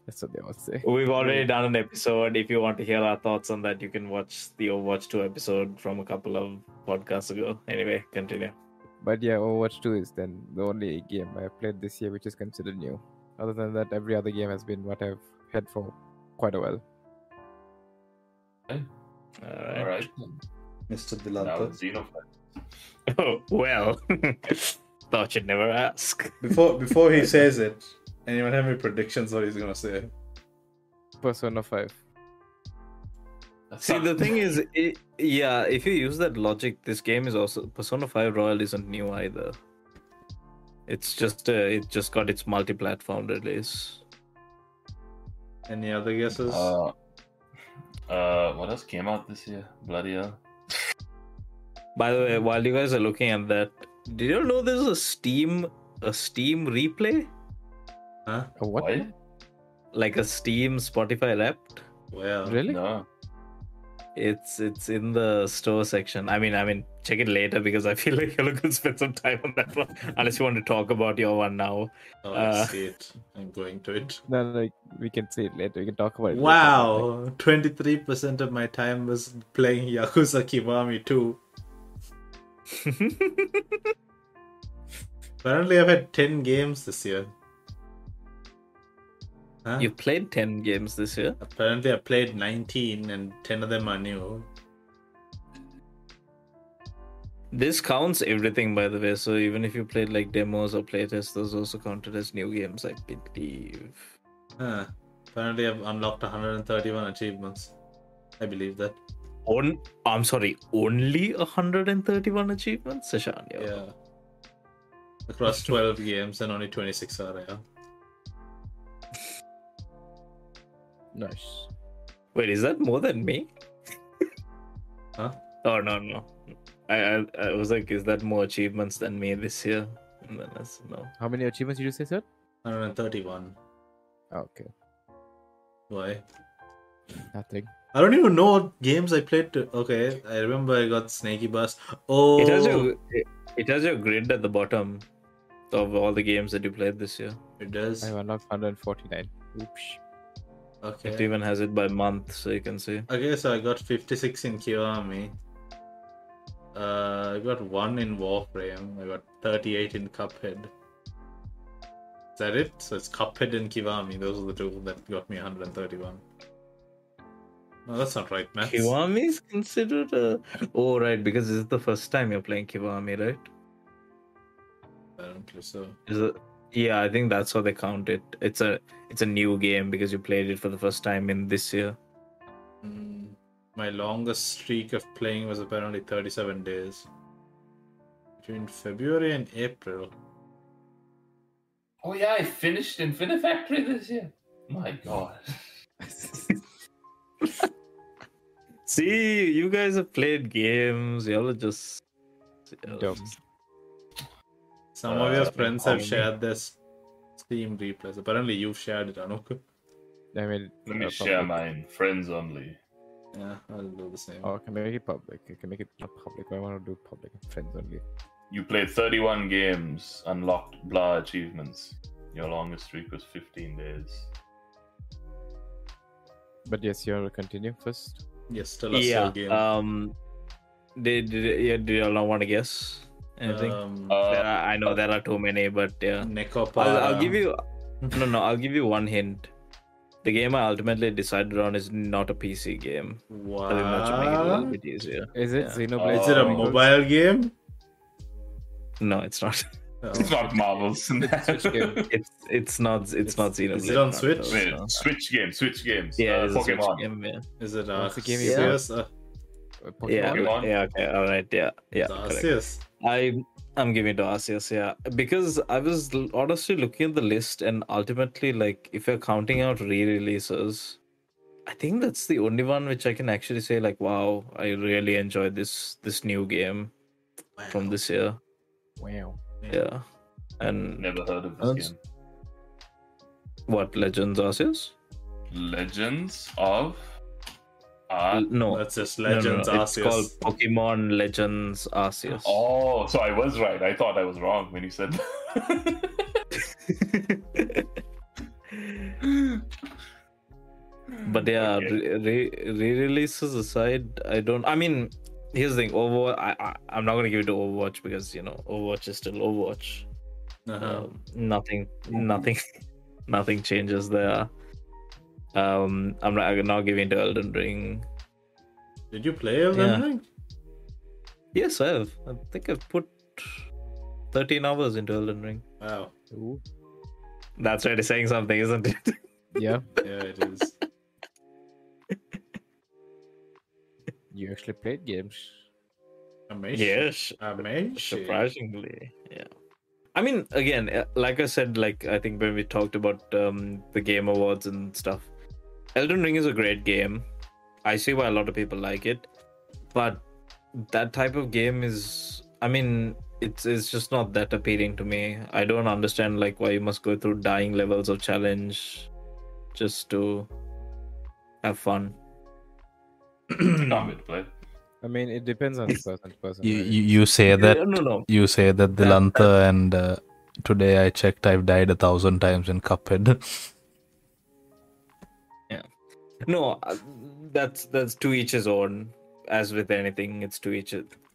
That's what they all say. We've already done an episode. If you want to hear our thoughts on that, you can watch the Overwatch 2 episode from a couple of podcasts ago. Anyway, continue. But yeah, Overwatch 2 is then the only game I have played this year which is considered new. Other than that, every other game has been what I've had for quite a while. All All right. right. Mr. Now Dilantha. Oh, well. Thought you'd never ask. Before before he says it, anyone have any predictions what he's gonna say? Persona 5. That's See, the thing is, it, yeah, if you use that logic, this game is also Persona 5 Royal isn't new either. It's just uh, it just got its multi-platform release. Any other guesses? Uh, uh, what else came out this year? Bloody hell. By the way, while you guys are looking at that, did you know there's a Steam a Steam replay, huh? What? What? like a Steam Spotify Wrapped? Well, Really? No. It's it's in the store section. I mean, I mean, check it later because I feel like you're looking to spend some time on that one. Unless you want to talk about your one now. Oh, Uh, I see it. I'm going to it. No, no, like, we can see it later. We can talk about it. Wow, 23% of my time was playing Yakuza Kiwami 2. Apparently, I've had 10 games this year. Huh? You played ten games this year. Apparently, I played 19 and 10 of them are new. This counts everything, by the way. So even if you played like demos or playtests, those also counted as new games, I believe. Huh. Apparently, I've unlocked 131 achievements. I believe that. On, I'm sorry, only 131 achievements, Seshan. Yeah. Across 12 games and only 26 are real. Nice. Wait, is that more than me? Huh? Oh no, no. I, I I was like, is that more achievements than me this year? And then that's no. How many achievements did you say, sir? 131. Oh, ah, okay. Why? Nothing. I don't even know what games I played. To... Okay, I remember I got Snaky Bus. Oh, It has your it, it has your grid at the bottom of all the games that you played this year. it does. I have unlocked 149. Oops. It Okay. even has it by month, so you can see. Okay, so I got 56 in Kiwami. Uh, I got one in Warframe. I got 38 in Cuphead. Is that it? So it's Cuphead and Kiwami. Those are the two that got me 131. No, that's not right, Matt. Kiwami is considered a. Oh right, because this is the first time you're playing Kiwami, right? Apparently so. Is it? Yeah, I think that's how they count it. It's a it's a new game because you played it for the first time in this year. Mm, my longest streak of playing was apparently 37 days. Between February and April. Oh yeah, I finished Infinifactory this year. My God. See, you guys have played games. Y'all are just. y'all Dumb. Just- Some of your Uh, friends have Omni. shared this Steam replays. Apparently, you've shared it, Anuk. I mean, Let me uh, share public. mine. Friends only. Yeah, I'll do the same. Oh, I can make it public. I can make it not public. I want to do public and friends only. You played 31 games, unlocked blah achievements. Your longest streak was 15 days. But yes, you want to continue first? Yes, tell us yeah. your game. Um. Did, did yeah? Do you all want to guess anything? um, Uh, There are- I know there are too many, but yeah. Nekopara. I'll, I'll give you. No, no. I'll give you one hint. The game I ultimately decided on is not a PC game. I think that should make it a bit easier. Is it Yeah. Xenoblade? Is it a Oh. mobile game? No, it's not. It's not Marvels. Switch game. It's it's not it's, It's- not Xenoblade. is it on Switch? those, Wait, no. Switch game, Switch games. Yeah, uh, it's a Switch Pokemon. game. Yeah. Is it What's the game Arceus? you Yes, uh, Uh, Yeah, Pokemon? Pokemon? yeah, okay, all right, yeah, yeah. it's. Arceus. I I'm giving to Arceus, yeah, because I was honestly looking at the list, and ultimately, like, if you're counting out re-releases, I think that's the only one which I can actually say, like, wow, I really enjoyed this this new game from this year, Wow. yeah. And Never heard of this That's- game. what Legends Arceus? Legends of Ar- L- no, That's just no, no, no, Legends It's called Pokemon Legends Arceus. Oh, so I was right. I thought I was wrong when you said but yeah Okay. re- re- re-releases aside i don't i mean here's the thing over I, I i'm not gonna give it to overwatch because you know overwatch is still overwatch Uh-huh. um, nothing nothing nothing changes there um i'm not, I'm not giving to elden ring Did you play Elden Yeah. Ring? yes i have i think i've put 13 hours into elden ring Wow. Ooh. that's already saying something isn't it Yeah, Yeah, it is. you actually played games. Amazing. yes Amazing. surprisingly yeah i mean again uh, like i said like i think when we talked about um the game awards and stuff elden ring is a great game i see why a lot of people like it but that type of game is i mean it's it's just not that appealing to me i don't understand like why you must go through dying levels of challenge just to have fun Can't wait to play. I mean, it depends on the person to person. You, right? you, you say that Yeah, no no you say that Dilantha and uh, today I checked I've died a thousand times in Cuphead. No, uh, that's that's to each his own. As with anything, it's to each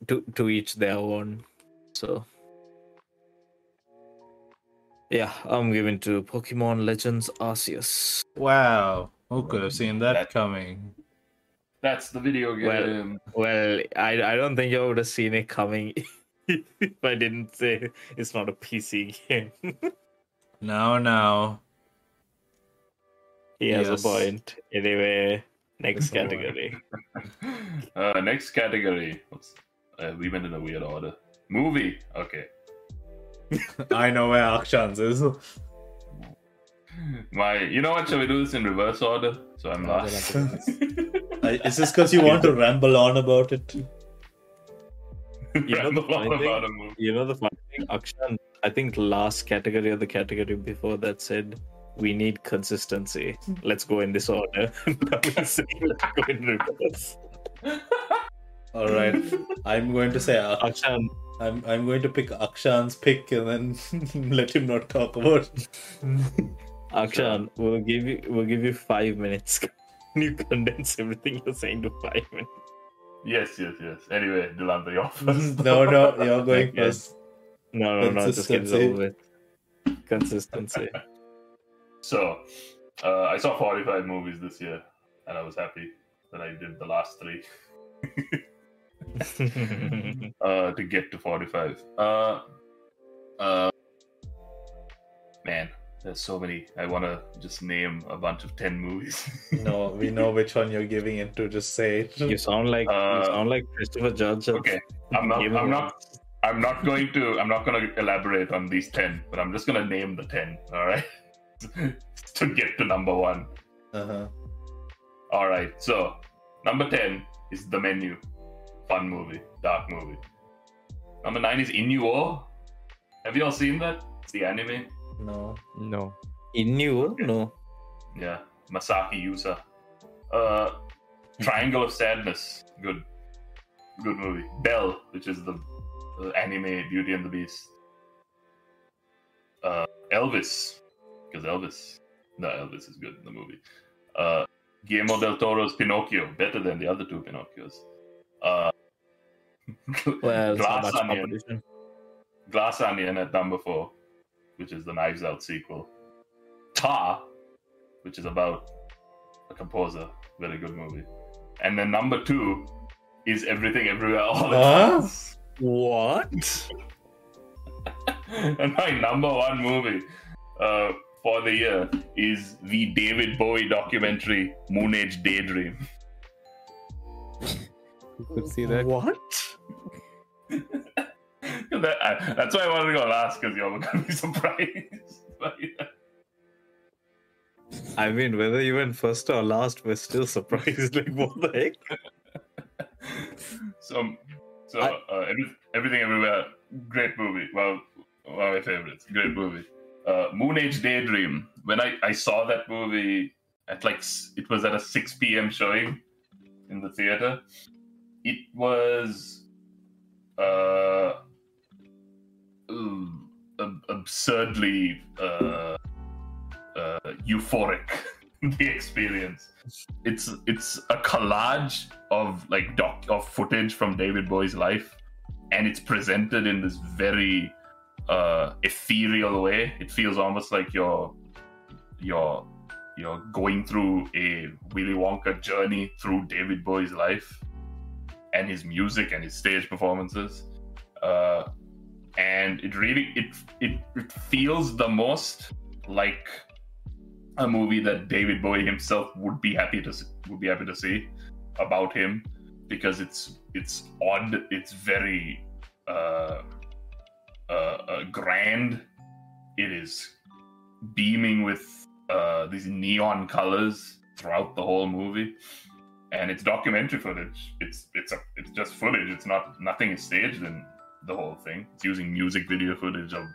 to to each their own. So, yeah, I'm giving to Pokemon Legends Arceus. Wow. Who could have seen that That- coming? That's the video game. Well, well I I don't think I would have seen it coming if I didn't say it's not a PC game. no now. He has Yes. a point. Anyway, next category. uh, next category. Uh, we went in a weird order. Movie. Okay. I know where Akshans is. My, you know what? Shall we do this in reverse order? So I'm No, last. we'll have I- Is this because you want to ramble on about it? You know the Ramble funny thing? about a movie. You know the funny thing, Akshan, I think last category or the category before that said we need consistency. Mm-hmm. Let's go in this order. Now let's go in reverse. All right. I'm going to say Ak- Akshan, I'm I'm going to pick Akshan's pick and then let him not talk about. it. Akshan, we'll give you we'll give you five minutes. Can you condense everything you're saying to five minutes? Yes, yes, yes. Anyway, Dilantha, you're first. no, no, you're going Okay. first. No, no, no, just get it Consistency. over with. Consistency. So, uh, I saw 45 movies this year, and I was happy that I did the last three uh, to get to 45. Uh, uh, man, there's so many. I want to just name a bunch of 10 movies. No, we know which one you're giving it to. Just say it. you sound like you Uh, sound like Christopher Judge. okay, I'm not. I'm not. I'm not going to. I'm not going to elaborate on these 10, but I'm just going to name the 10. All right, to get to number one. Uh-huh. All right, so number 10 is The Menu. Fun movie, dark movie. Number 9 is Inu-Oh. Have you all seen that? It's the anime. No. No. Inu? No. Yeah, Masaaki Yuasa. Uh, Triangle of Sadness. Good, good movie. Belle, which is the, the anime Beauty and the Beast. Uh, Elvis, because Elvis. No, Elvis is good in the movie. Uh, Guillermo del Toro's Pinocchio, better than the other two Pinocchios. Uh, Well, Glass Onion. Glass Onion at number four, which is the Knives Out sequel. Tar, which is about a composer, very good movie. And then number two is Everything Everywhere All at Huh? Once. What? and my number one movie uh, for the year is the David Bowie documentary Moon Age Daydream. You could see that. What? that, I, that's why I wanted to go last because you're going to be surprised. by that. I mean, whether you went first or last, we're still surprised. Like, what the heck? so, so I- uh, every, everything everywhere, great movie. Well, one of my favorites. Great movie. Uh, Moon Age Daydream. When I, I saw that movie at like it was at a six p.m. showing in the theater. It was uh, ab- absurdly uh, uh, euphoric. the experience. It's it's a collage of like doc of footage from David Bowie's life, and it's presented in this very uh, ethereal way. It feels almost like you're you're you're going through a Willy Wonka journey through David Bowie's life and his music and his stage performances. Uh, and it really it, it it feels the most like a movie that David Bowie himself would be happy to would be happy to see about him because it's it's odd it's very uh, uh, grand. It is beaming with uh, these neon colors throughout the whole movie. And it's documentary footage. It's it's a it's just footage. It's not nothing is staged in the whole thing. It's using music video footage of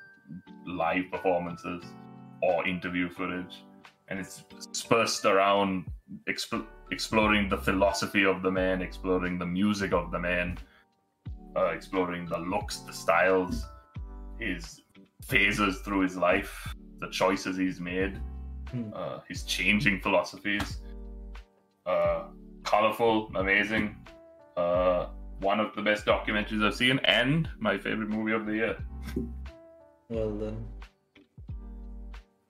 live performances or interview footage. And it's dispersed around exp- exploring the philosophy of the man exploring the music of the man uh, exploring the looks the styles his phases through his life the choices he's made Hmm. uh, his changing philosophies uh, colorful amazing uh, one of the best documentaries i've seen and my favorite movie of the year Well then.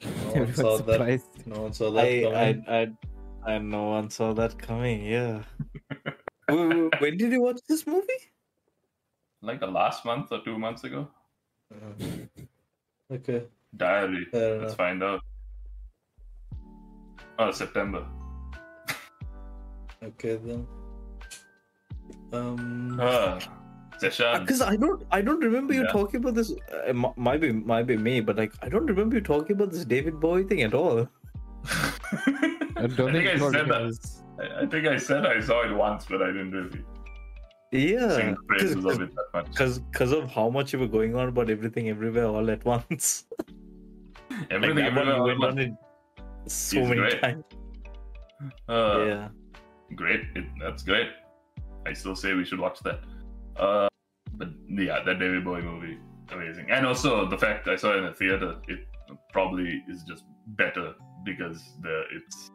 No one Everyone's saw that. No one saw that I, coming. I, I, I, no one saw that coming. Yeah. Wait, wait, when did you watch this movie? like the last month or two months ago Uh, okay, diary let's find out oh september Okay then. Um. uh, Because I don't, I don't remember you Yeah. talking about this. Uh, m- might be, might be me, but like, I don't remember you talking about this David Bowie thing at all. I don't I think think I said that. I I think I said I saw it once, but I didn't really Yeah, sing the praises of it that much. because because of how much you were going on about everything everywhere all at once. Everything, like, everywhere, went on it so many great. times. Uh, yeah. Great. It, that's great. I still say we should watch that. Uh, but yeah, that David Bowie movie, amazing. And also the fact I saw it in a theater, it probably is just better because the it's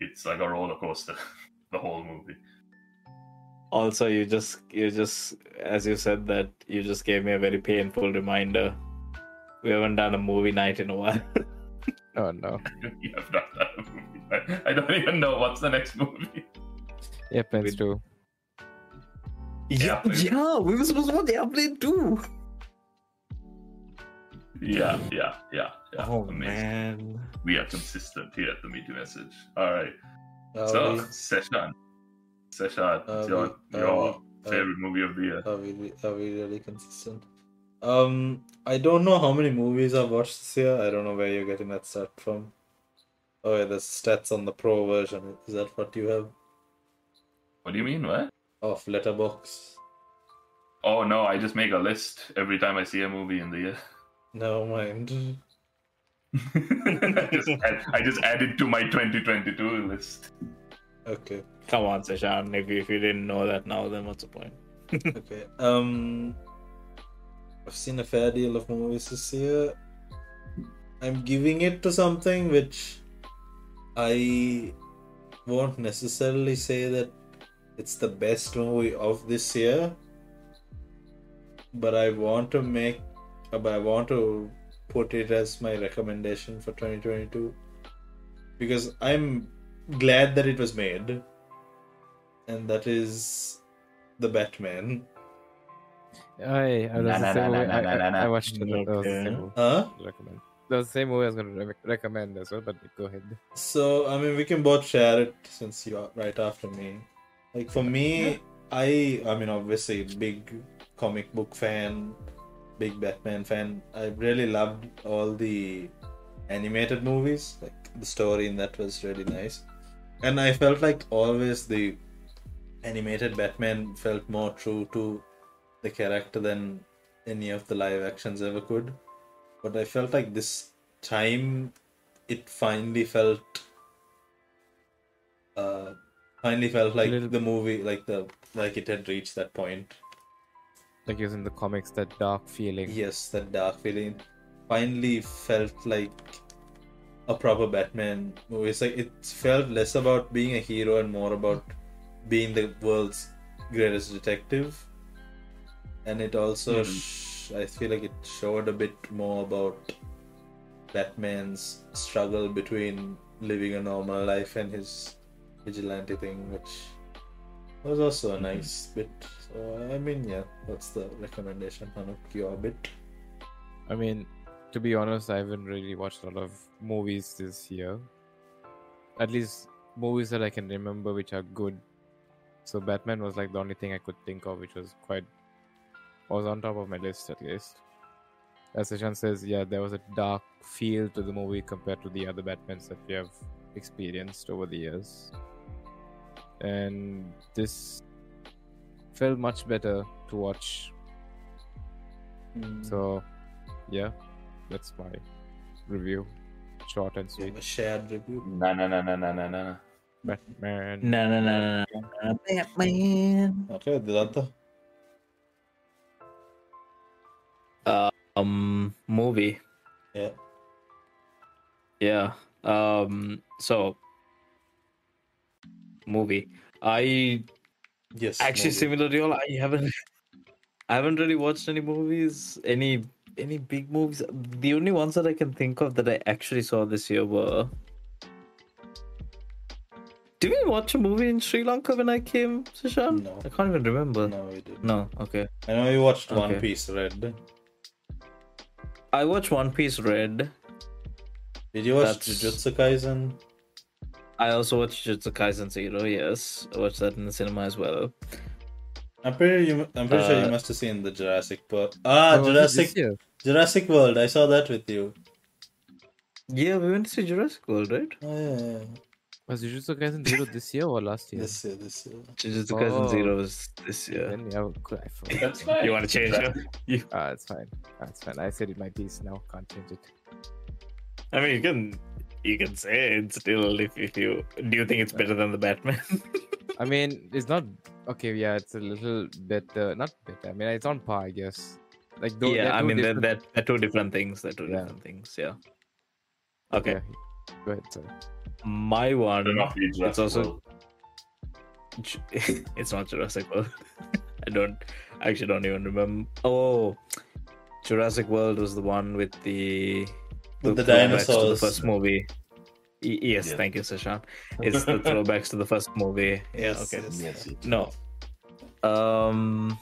it's like a roller coaster, the whole movie. Also, you just, you just, as you said that, you just gave me a very painful reminder. We haven't done a movie night in a while. Oh no. you have not done a movie. I, I don't even know what's the next movie. Airplanes too. yeah, Airplane. yeah, we were supposed to watch the Airplane too. Yeah, yeah, yeah, yeah. Oh amazing. man. We are consistent here at the Meaty Message. All right. Are so, we, Seshan. Seshan, it's are your, we- your we- favorite movie of the year. Are we are we really consistent? Um, I don't know how many movies I've watched this year. I don't know where you're getting that stat from. Oh yeah, there's stats on the pro version. Is that what you have? What do you mean? What? Of Letterboxd. Oh no, I just make a list every time I see a movie in the year. Never mind. I, just, add- I just added to my 2022 list. Okay. Come on, Seshan. If you, if you didn't know that now, then what's the point? Okay. Um, I've seen a fair deal of movies this year. I'm giving it to something which I won't necessarily say that it's the best movie of this year, but I want to make, uh, but I want to put it as my recommendation for 2022 because I'm glad that it was made, and that is the Batman. I, I, Nah, nah, nah, movie. I, I, nah, nah. I watched it. That was the same movie Huh? recommend. That was the same movie I was going to re- recommend as well, but go ahead. So I mean, we can both share it since you are right after me. Like for me, I I mean, obviously, big comic book fan, big Batman fan. I really loved all the animated movies. Like the story in that was really nice, and I felt like always the animated Batman felt more true to the character than any of the live actions ever could. But I felt like this time it finally felt uh finally felt like little- the movie like the like it had reached that point Like using the comics, that dark feeling. yes that dark feeling finally felt like a proper batman movie. It's like it felt less about being a hero and more about being the world's greatest detective. And it also Mhm. sh- i feel like it showed a bit more about batman's struggle between living a normal life and his vigilante thing which was also a nice bit. So i mean yeah that's the recommendation Anuk, your bit. I mean, to be honest, I haven't really watched a lot of movies this year. At least movies that I can remember which are good. So Batman was like the only thing I could think of which was quite was on top of my list at least. As Seshan says, yeah, there was a dark feel to the movie compared to the other Batmans that we have experienced over the years. And this felt much better to watch. Mm. So yeah, that's my review. Short and sweet. have a shared review Nah, nah, nah, nah, nah, nah, nah. Batman. No, no, no, no, no. Batman. okay Dilantha. Um, movie. yeah Yeah. Um. So, movie. I yes actually movie. similar to you. I haven't. I haven't really watched any movies. Any any big movies. The only ones that I can think of that I actually saw this year were. Did we watch a movie in Sri Lanka when I came, Seshan? No. I can't even remember. no we did No, okay. i know you watched one piece red I watched One Piece Red. did you watch That's- jujutsu kaisen I also watched Jujutsu Kaisen Zero. Yes, I watched that in the cinema as well. i'm pretty you, i'm pretty sure you Uh, must have seen the jurassic Park. ah Oh, jurassic this year? Jurassic world i saw that with you Yeah, we went to see Jurassic World, right? oh yeah, yeah. Was Jujutsu Kaisen Zero this year or last year? this year this year Jujutsu Kaisen Oh. Zero was this year. Then yeah, cool, I. That's fine. You want to change it? You, Ah, it's fine. Ah, it's fine. I said it my piece now. Can't change it. I mean, you can you can say it still if, if you do you think it's better than the Batman? I mean, it's not okay. Yeah, it's a little better. Not better. I mean, it's on par, I guess. Like, though, yeah, I mean they're, they're, they're two different things. They're two Yeah. different things. Yeah. Okay, Yeah. Go ahead, sorry. my one. Better not be Jurassic It's also World. It's not Jurassic World. I don't I actually don't even remember. Oh, Jurassic World was the one with the With the throwbacks to the dinosaurs. first movie. Y- yes, Yeah. thank you, Seshan. It's the throwbacks to the first movie. Yeah, Yes, okay. yes. Yes, it- No. Um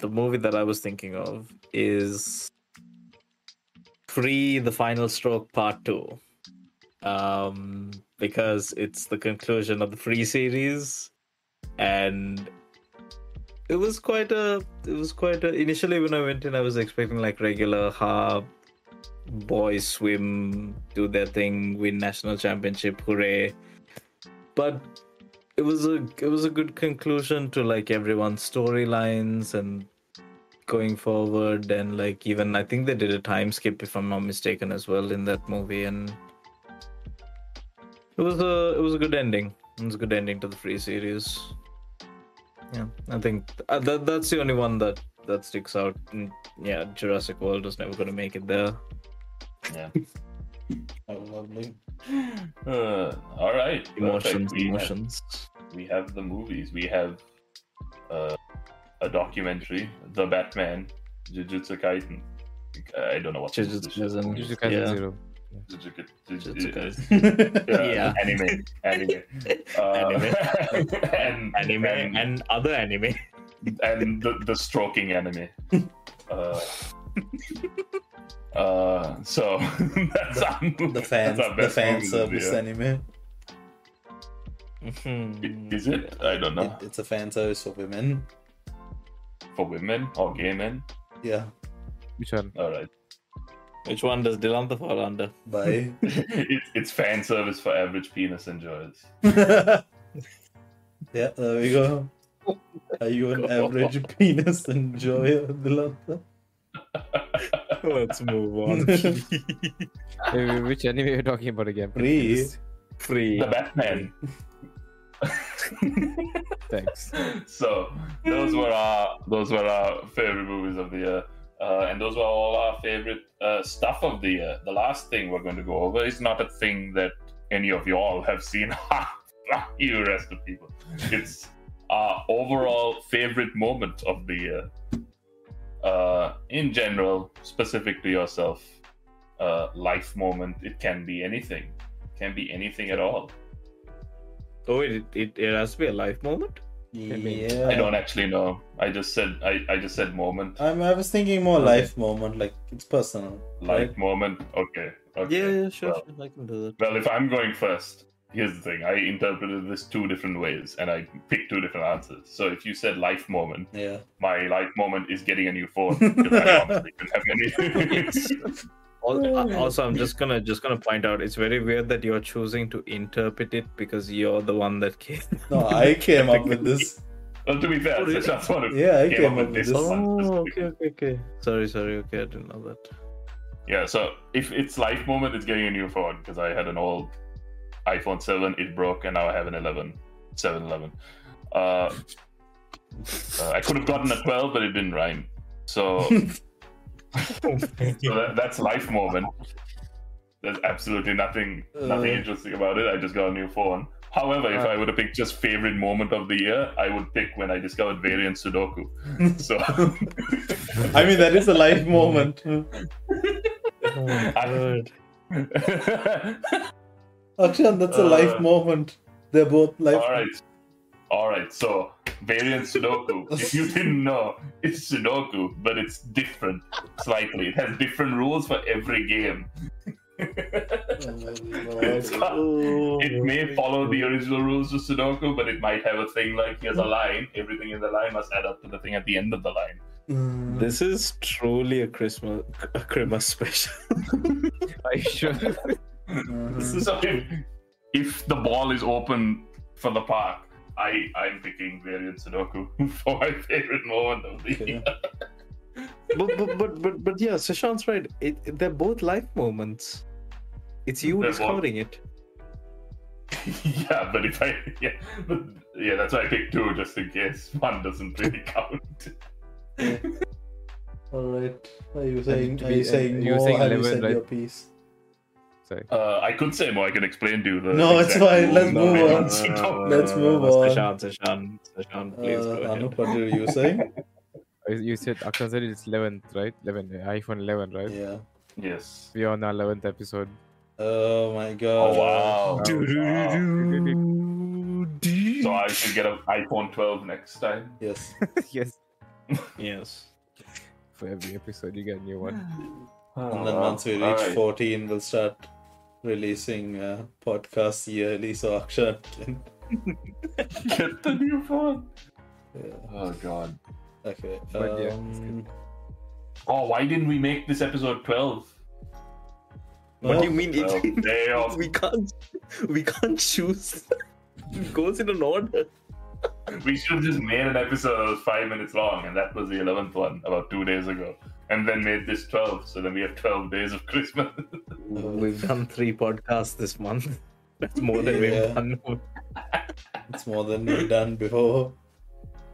the movie that I was thinking of is Free the Final Stroke Part 2. Um because it's the conclusion of the Free series and it was quite a it was quite a initially when I went in I was expecting like regular ha boys swim do their thing win national championship hooray but it was a it was a good conclusion to like everyone's storylines and going forward, and like even I think they did a time skip, if I'm not mistaken, as well in that movie, and it was a it was a good ending. It was a good ending to the free series. Yeah, I think uh, that that's the only one that that sticks out. And, yeah, Jurassic World was never going to make it there. Yeah. Oh, lovely. Uh, all right. perfect. Emotions, have- emotions. We have the movies. We have uh, a documentary, The Batman, Jujutsu Kaisen. I don't know what this is. Jujutsu Kaisen. Jujutsu Kaisen Yeah. Zero. Jujutsu Jujutsu Kaisen. Kaisen. Uh, Yeah. Anime. Anime. Uh, and, Anime and, and other anime. and the, the stroking anime. Uh, uh, so that's our, The fans, that's our the best fan movies of the service year. anime. Mhm. Is it? I don't know. It, it's a fan service for women. For women or gay men? Yeah. Which one? All right. Which one does Dilantha fall under? Bye. it's, it's fan service for average penis enjoyers. yeah, there we go. Are you an average penis enjoyer, Dilantha? Let's move on. Wait, wait, Which anime are you talking about again? Free. Free. The Batman. Thanks. so those were our those were our favorite movies of the year. Uh, and those were all our favorite uh, stuff of the year. The last thing we're going to go over is not a thing that any of you all have seen. you rest of people. It's our overall favorite moment of the year. Uh, in general, specific to yourself, uh, life moment. It can be anything. It can be anything at all. Oh, it, it, it has to be a life moment? Yeah. I don't actually know. I just said I, I just said moment. I'm, I was thinking more Okay. life moment, like it's personal. Life moment. Okay. Okay. Yeah, yeah, sure, Well, sure. I can do that. well, if I'm going first, here's the thing. I interpreted this two different ways, and I picked two different answers. So if you said life moment, Yeah. my life moment is getting a new phone. because I honestly didn't have any. Al- uh, Also, I'm just gonna just gonna point out it's very weird that you're choosing to interpret it because you're the one that came. No, I came up with this. well, to be fair, Oh, really? that's one of Yeah, I came came up up with with this this. one. Oh, okay, okay, okay. Sorry, sorry. Okay, I didn't know that. Yeah, so if it's life moment, it's getting a new phone because I had an old iPhone 7, it broke, and now I have an 11, 7 11. Uh, uh, I could have gotten a 12, but it didn't rhyme. So, so that, that's life moment. There's absolutely nothing nothing Uh. interesting about it. I just got a new phone. However, if Uh. I were to pick just favorite moment of the year, I would pick when I discovered variant Sudoku. So I mean, that is a life moment. Oh my god. Akshan, that's a life Uh, moment. They're both life. All right. All right. So, variant Sudoku. if you didn't know, it's Sudoku, but it's different slightly. It has different rules for every game. It's it may follow the original rules of Sudoku, but it might have a thing like here's a line. Everything in the line must add up to the thing at the end of the line. Mm. This is truly a Christmas a Christmas special. Are you sure? Mhm. So if, if the ball is open for the park, I I'm picking variant Sudoku for my favorite moment of the Okay. year. but, but but but but yeah, Seshan's right. It, they're both life moments. It's you They're both- discovering it. yeah, but if I yeah, but yeah, that's why I picked two just in case one doesn't really count. All right. Are you saying? Are you saying you were more? saying have you said right? your piece? Sorry. Uh, I could say more. I can explain to you the. No, it's fine. Let's of move variant on. Sudoku. Let's move on. Seshan, Seshan, Seshan, please Uh, go ahead. Anuk, what were you saying? Uh, You said Akshan said it's 11th, right? 11, uh, iPhone 11, right? yeah. Yes. We are on our 11th episode. Oh my god. Oh god. wow. Oh, wow. So I should get an iPhone 12 next time. Yes. yes. Yes. For every episode, you get a new one. And then once we reach Alright. 14, we'll start releasing uh, podcasts yearly. So Akshan can. get the new phone. Yeah. Oh god. Okay. But yeah, um, Oh, why didn't we make this episode 12? What no, do you mean? Well, It, damn. we can't. We can't choose. It goes in an order. we should have just made an episode that was five minutes long, and that was the eleventh one about two days ago, and then made this twelve. So then we have twelve days of Christmas. We've done three podcasts this month. That's more than Yeah. we've done. It's more than we've done before.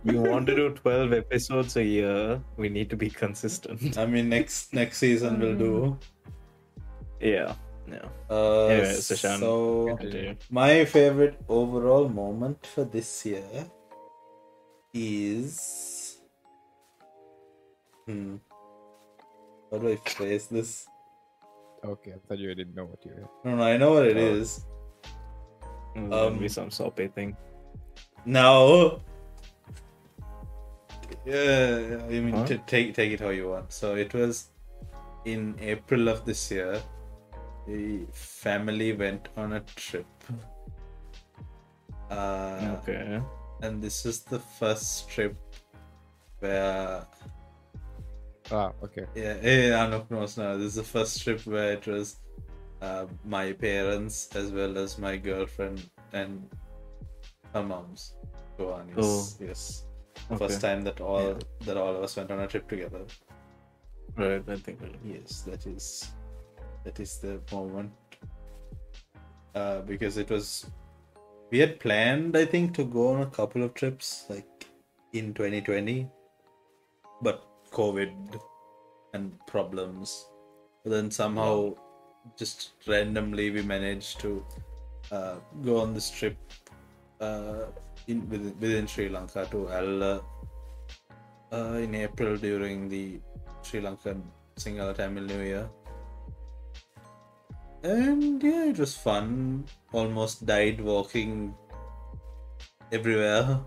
We want to do 12 episodes a year. We need to be consistent. I mean, next next season we'll do. Yeah. Yeah. Uh, Anyway, Seshan, so continue. my favorite overall moment for this year is. Hmm. How do I phrase this? Okay, I thought you didn't know what you were. No, no, I know what it is. it Oh. is. There's Um, be some soppy thing. No. yeah, I mean, Huh? to take take it how you want. So it was in April of this year. The family went on a trip. Uh, Okay. and this is the first trip where Ah, okay. yeah, yeah Anuk knows now. This is the first trip where it was uh, my parents as well as my girlfriend and her mom's Goani's. Oh. Yes. okay. First time that all that all of us went on a trip together. Right, I think. Yes, that is that is the moment. Uh, because it was we had planned, I think, to go on a couple of trips like in 2020, but COVID and problems. But then somehow, just randomly, we managed to uh, go on this trip uh, in within, within Sri Lanka to Ella uh, in April during the Sri Lankan Sinhala Tamil New Year. And yeah, it was fun. Almost died walking everywhere.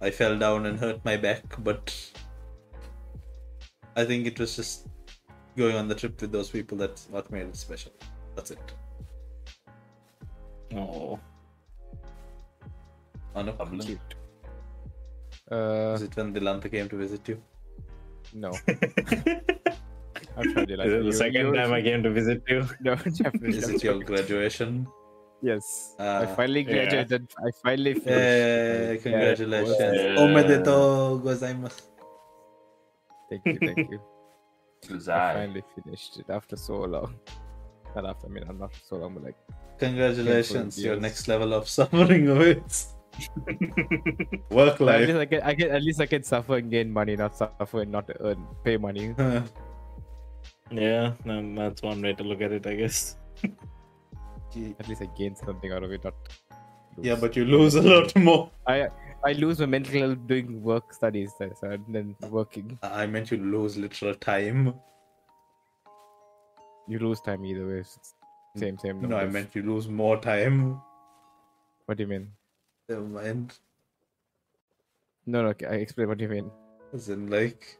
I fell down and hurt my back, but I think it was just going on the trip with those people that's what made it special. That's it. Oh. Anu, Pablo? Cute. Uh, is it when Dilantha came to visit you? no. I'm trying to like This the you- second you- time I came to visit you. No, definitely. Is it your graduation? Yes. I Ah, finally yeah. graduated. I finally finished. Yeah, congratulations. Yeah. Omedeto gozaimasu. Thank you, thank you. I Zai. finally finished it after so long. Not after, I mean, I'm not so long, but like, Congratulations, your next level of suffering awaits. Work but at least I can, I can, at least I can suffer and gain money, not suffer and not earn, pay money. yeah, no, that's one way to look at it, I guess. At least I gain something out of it, not. lose. yeah, but you lose a lot more. I, I lose my mental health doing work studies, so- then working. I meant you lose literal time. You lose time either way. It's same, same. No, I meant you lose more time. What do you mean? Never mind. No, no. Okay, I explain what you mean. As in, like,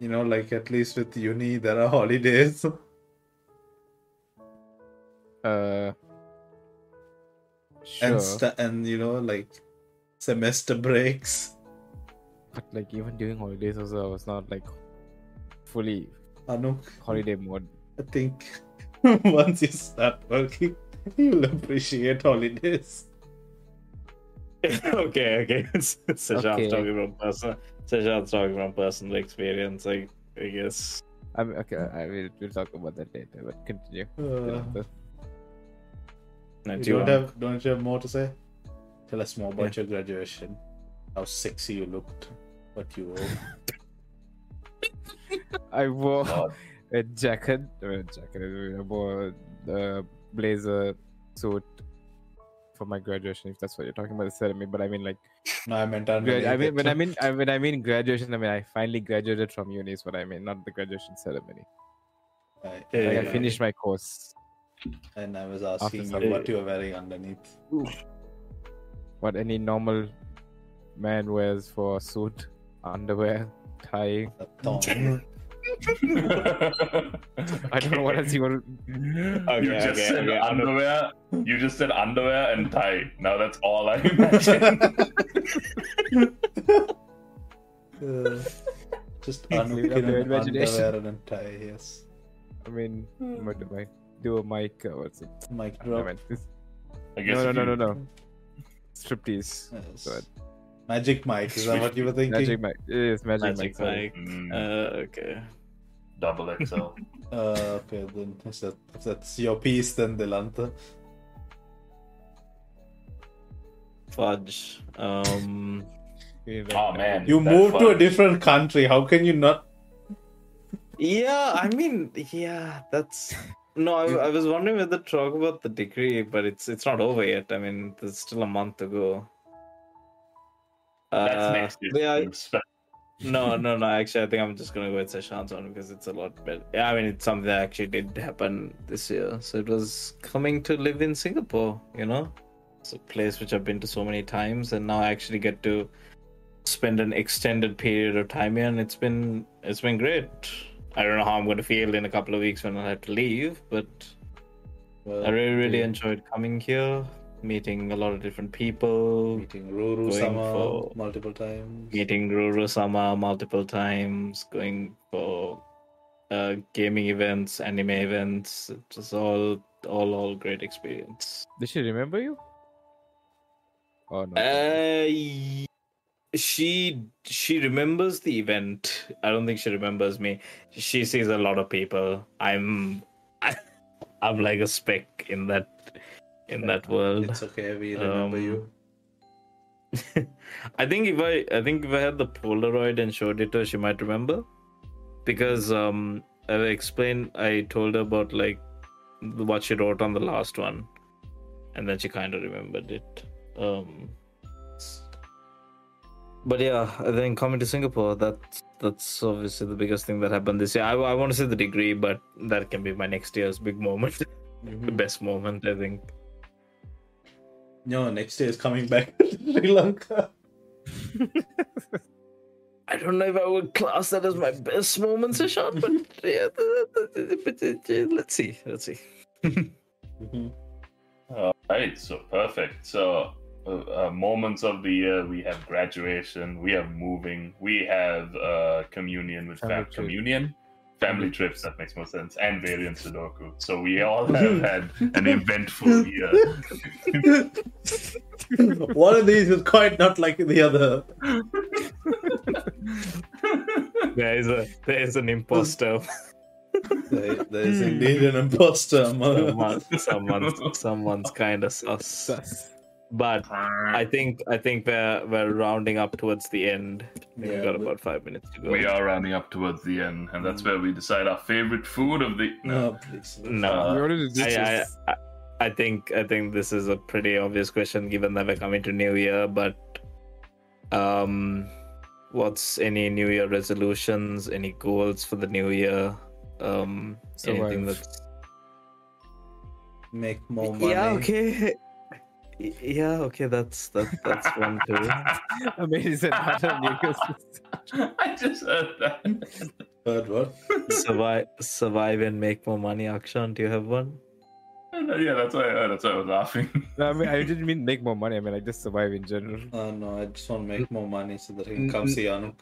you know, like at least with uni, there are holidays. Uh. Sure. And, st- and, you know, like semester breaks. But like even during holidays also I was not like fully Anuk, holiday mode. I think once you start working, you'll appreciate holidays. okay, okay. Seshan's Okay. talking from personal. Seshan's talking from personal experience, I, I guess. I mean, okay, I will we'll talk about that later. But continue. Uh, No, you do you don't want- have don't you have more to say? Tell us more about your graduation. How sexy you looked. What you wore. I wore God. a jacket. a jacket. I wore a blazer suit for my graduation. If that's what you're talking about, the ceremony. But I mean, like, no, I meant gra- I mean, when I mean, I, when I mean graduation, I mean I finally graduated from uni. Is what I mean, not the graduation ceremony. Right. Like. I finished my course. And I was asking you what you were wearing underneath. What any normal man wears for a suit, underwear, tie. A thong. I don't know what else you want. Okay, you just okay, said okay, underwear. You just said underwear and tie. Now that's all I imagine. Uh, just Leave it up Anuk to in your an imagination. underwear and tie, yes. I mean, what do I do? A mic? Uh, what's it? Mic drop. mean, I guess no, no, if no, no, no. Striptease. Yes. Good. Magic Mike, is that what you were thinking? Magic Mike. Yes, Magic, Magic Mike. Mike. Mm, Uh, okay. double XL. Uh, okay, then if, that, if that's your piece, then Dilantha. Fudge. Um. Oh man. You that moved to a different country. How can you not? Yeah, I mean, yeah, that's. No, I, I was wondering whether to talk about the degree, but it's it's not over yet. I mean, there's still a month to go. That's Uh, next year's but yeah, no, no, no. Actually, I think I'm just gonna go with Seshan's one because it's a lot better. Yeah, I mean, it's something that actually did happen this year. So it was coming to live in Singapore. You know, it's a place which I've been to so many times, and now I actually get to spend an extended period of time here, and it's been it's been great. I don't know how I'm going to feel in a couple of weeks when I have to leave, but Well, I really, really yeah. enjoyed coming here, meeting a lot of different people, meeting Ruru Sama for- multiple times. meeting Ruru Sama multiple times, going for uh, gaming events, anime events. It was all, all, all great experience. Did she remember you? Oh no. Uh, y- she she remembers the event. I don't think she remembers me. She sees a lot of people. I'm I'm like a speck in that in that world. It's okay, we remember Um, you. I think if I I think if I had the Polaroid and showed it to her, she might remember. Because um I explained I told her about like what she wrote on the last one. And then she kind of remembered it. Um but yeah, I think coming to Singapore, that's that's obviously the biggest thing that happened this year. I, I want to say the degree, but that can be my next year's big moment, the Mhm. best moment, I think. No, next year is coming back to Sri Lanka. I don't know if I would class that as my best moment, Seshan, but yeah, but, uh, let's see, let's see. Mhm. All right, so perfect. So, uh, uh, moments of the year we have graduation, we have moving, we have uh, communion with Family fam- communion, family trips. That makes more sense, and variant Sudoku. So we all have had an eventful year. One of these is quite not like the other. There is a there is an imposter. There, there is indeed an imposter among Someone, someone's someone's kind of sus. Sus. But I think I think we're we're rounding up towards the end. We've got about five minutes to go. we are rounding up towards the end, and that's where we decide our favorite food of the. No, please. No, Uh, We already did I. I, I, I think I think this is a pretty obvious question given that we're coming to New Year, but um what's any New Year resolutions, any goals for the new year? Um anything Survive. that's Make more money. Yeah, okay. Y- Yeah, okay, that's that, that's one too. I mean, is it not a New I just heard that. Heard what? survive survive and make more money, Akshan. Do you have one? yeah, that's why. Uh, that's why I was laughing. No, I mean, I didn't mean make more money. I mean, like just survive in general. Uh, no, I just want to make more money so that he can come see Anuk.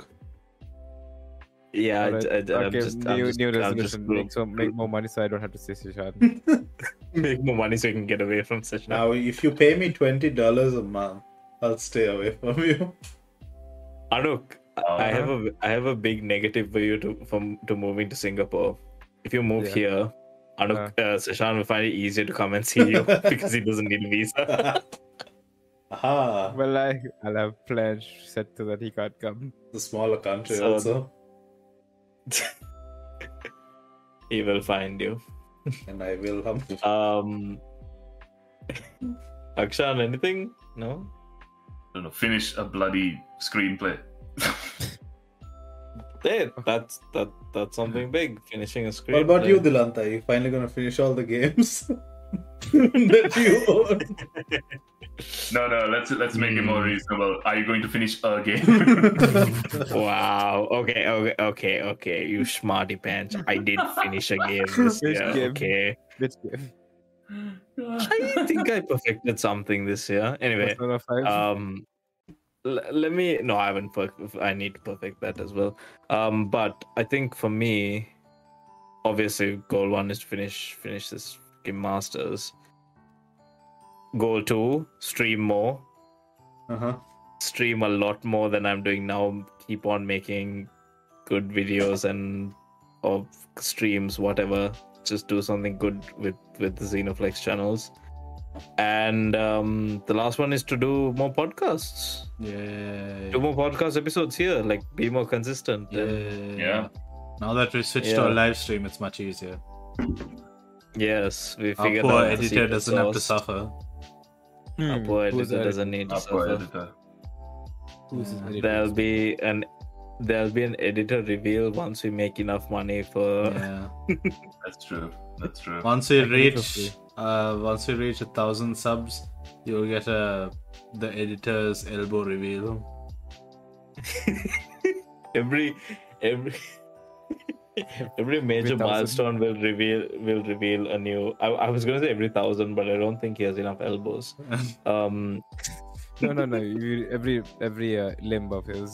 Yeah, I, Alright, I, I'm okay, just, I'm new, just, new I'm just resolution. group- Make, so, make more money so I don't have to see Seshan. make more money so you can get away from such Now, if you pay me twenty dollars a month, I'll stay away from you. Anuk, Uh, I have a I have a big negative for you to from to moving to Singapore. If you move Yeah. here, Anuk uh, Seshan will find it easier to come and see you because he doesn't need a visa. Aha, well, I, I'll have plans set so that he can't come. the smaller country So- also, he will find you. and I will um, Um, Akshan, anything? No. I don't know, finish a bloody screenplay. Hey, that's that that's something big. Finishing a screen. What about you, Dilantha? Are you finally gonna finish all the games that you own? No, no, let's let's make it more Hmm. reasonable. Are you going to finish a game? Wow. Okay. Okay. Okay. Okay. You smarty pants. I did finish a game this Which year. game? Okay. Which game? I think I perfected something this year. Anyway, um, l- let me. No, I haven't. Per- I need to perfect that as well. Um, but I think for me, obviously, goal one is to finish finish this game masters. Goal to stream more. Uh huh. stream a lot more than I'm doing now. Keep on making good videos and of streams, whatever. Just do something good with with the Xenoflex channels. And um, the last one is to do more podcasts. Yeah. Do more podcast episodes here. Like be more consistent. Yeah. And Yeah. Now that we switched to a live stream, it's much easier. yes, we Our figured poor out the editor doesn't have to suffer. Our Hmm, poor who's editor that? doesn't need to Our poor suffer. editor. Who's editor? There'll be an there'll be an editor reveal once we make enough money for Yeah. That's true. That's true. Once we reach, uh, once we reach a thousand subs, you'll get a the editor's elbow reveal. every every every major milestone will reveal will reveal a new I, I was gonna say every thousand but i don't think he has enough elbows um No, no, no. You, every every uh, limb of his.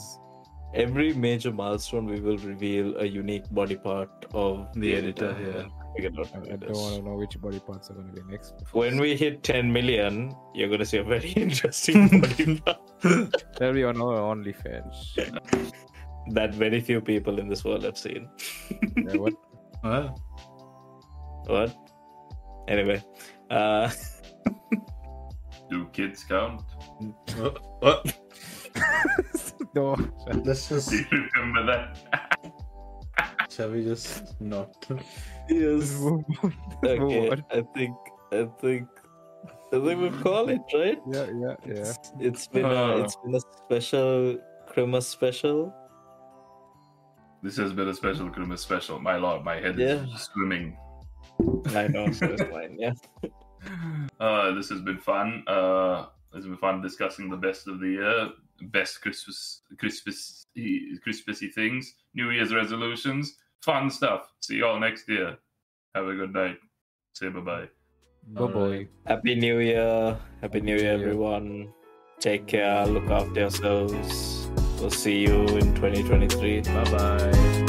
every major milestone we will reveal a unique body part of The editor, yeah. I, I don't want to know which body parts are going to be next. when we hit 10 million you're gonna see a very interesting body part That'll be on our OnlyFans. That very few people in this world have seen yeah, what? Well, what anyway uh Do kids count? What? what? no. Let's just. Do you remember that? Shall we just not? yes Okay, I think I think I think we call it right. Yeah, yeah, yeah. It's- it's been a, Uh. it's been a special Christmas special. This has been a special Christmas special. My lord, my head Yeah. is swimming. I know, so it's fine. Yeah, Uh, this has been fun. Uh, it's been fun discussing the best of the year, best Christmas, Christmas, Christmassy things, New Year's resolutions, fun stuff. See you all next year. Have a good night. Say bye bye. Bye boy. Happy New Year, Happy New Year, New Year. everyone. Take care, look after yourselves. We'll see you in 2023. bye bye.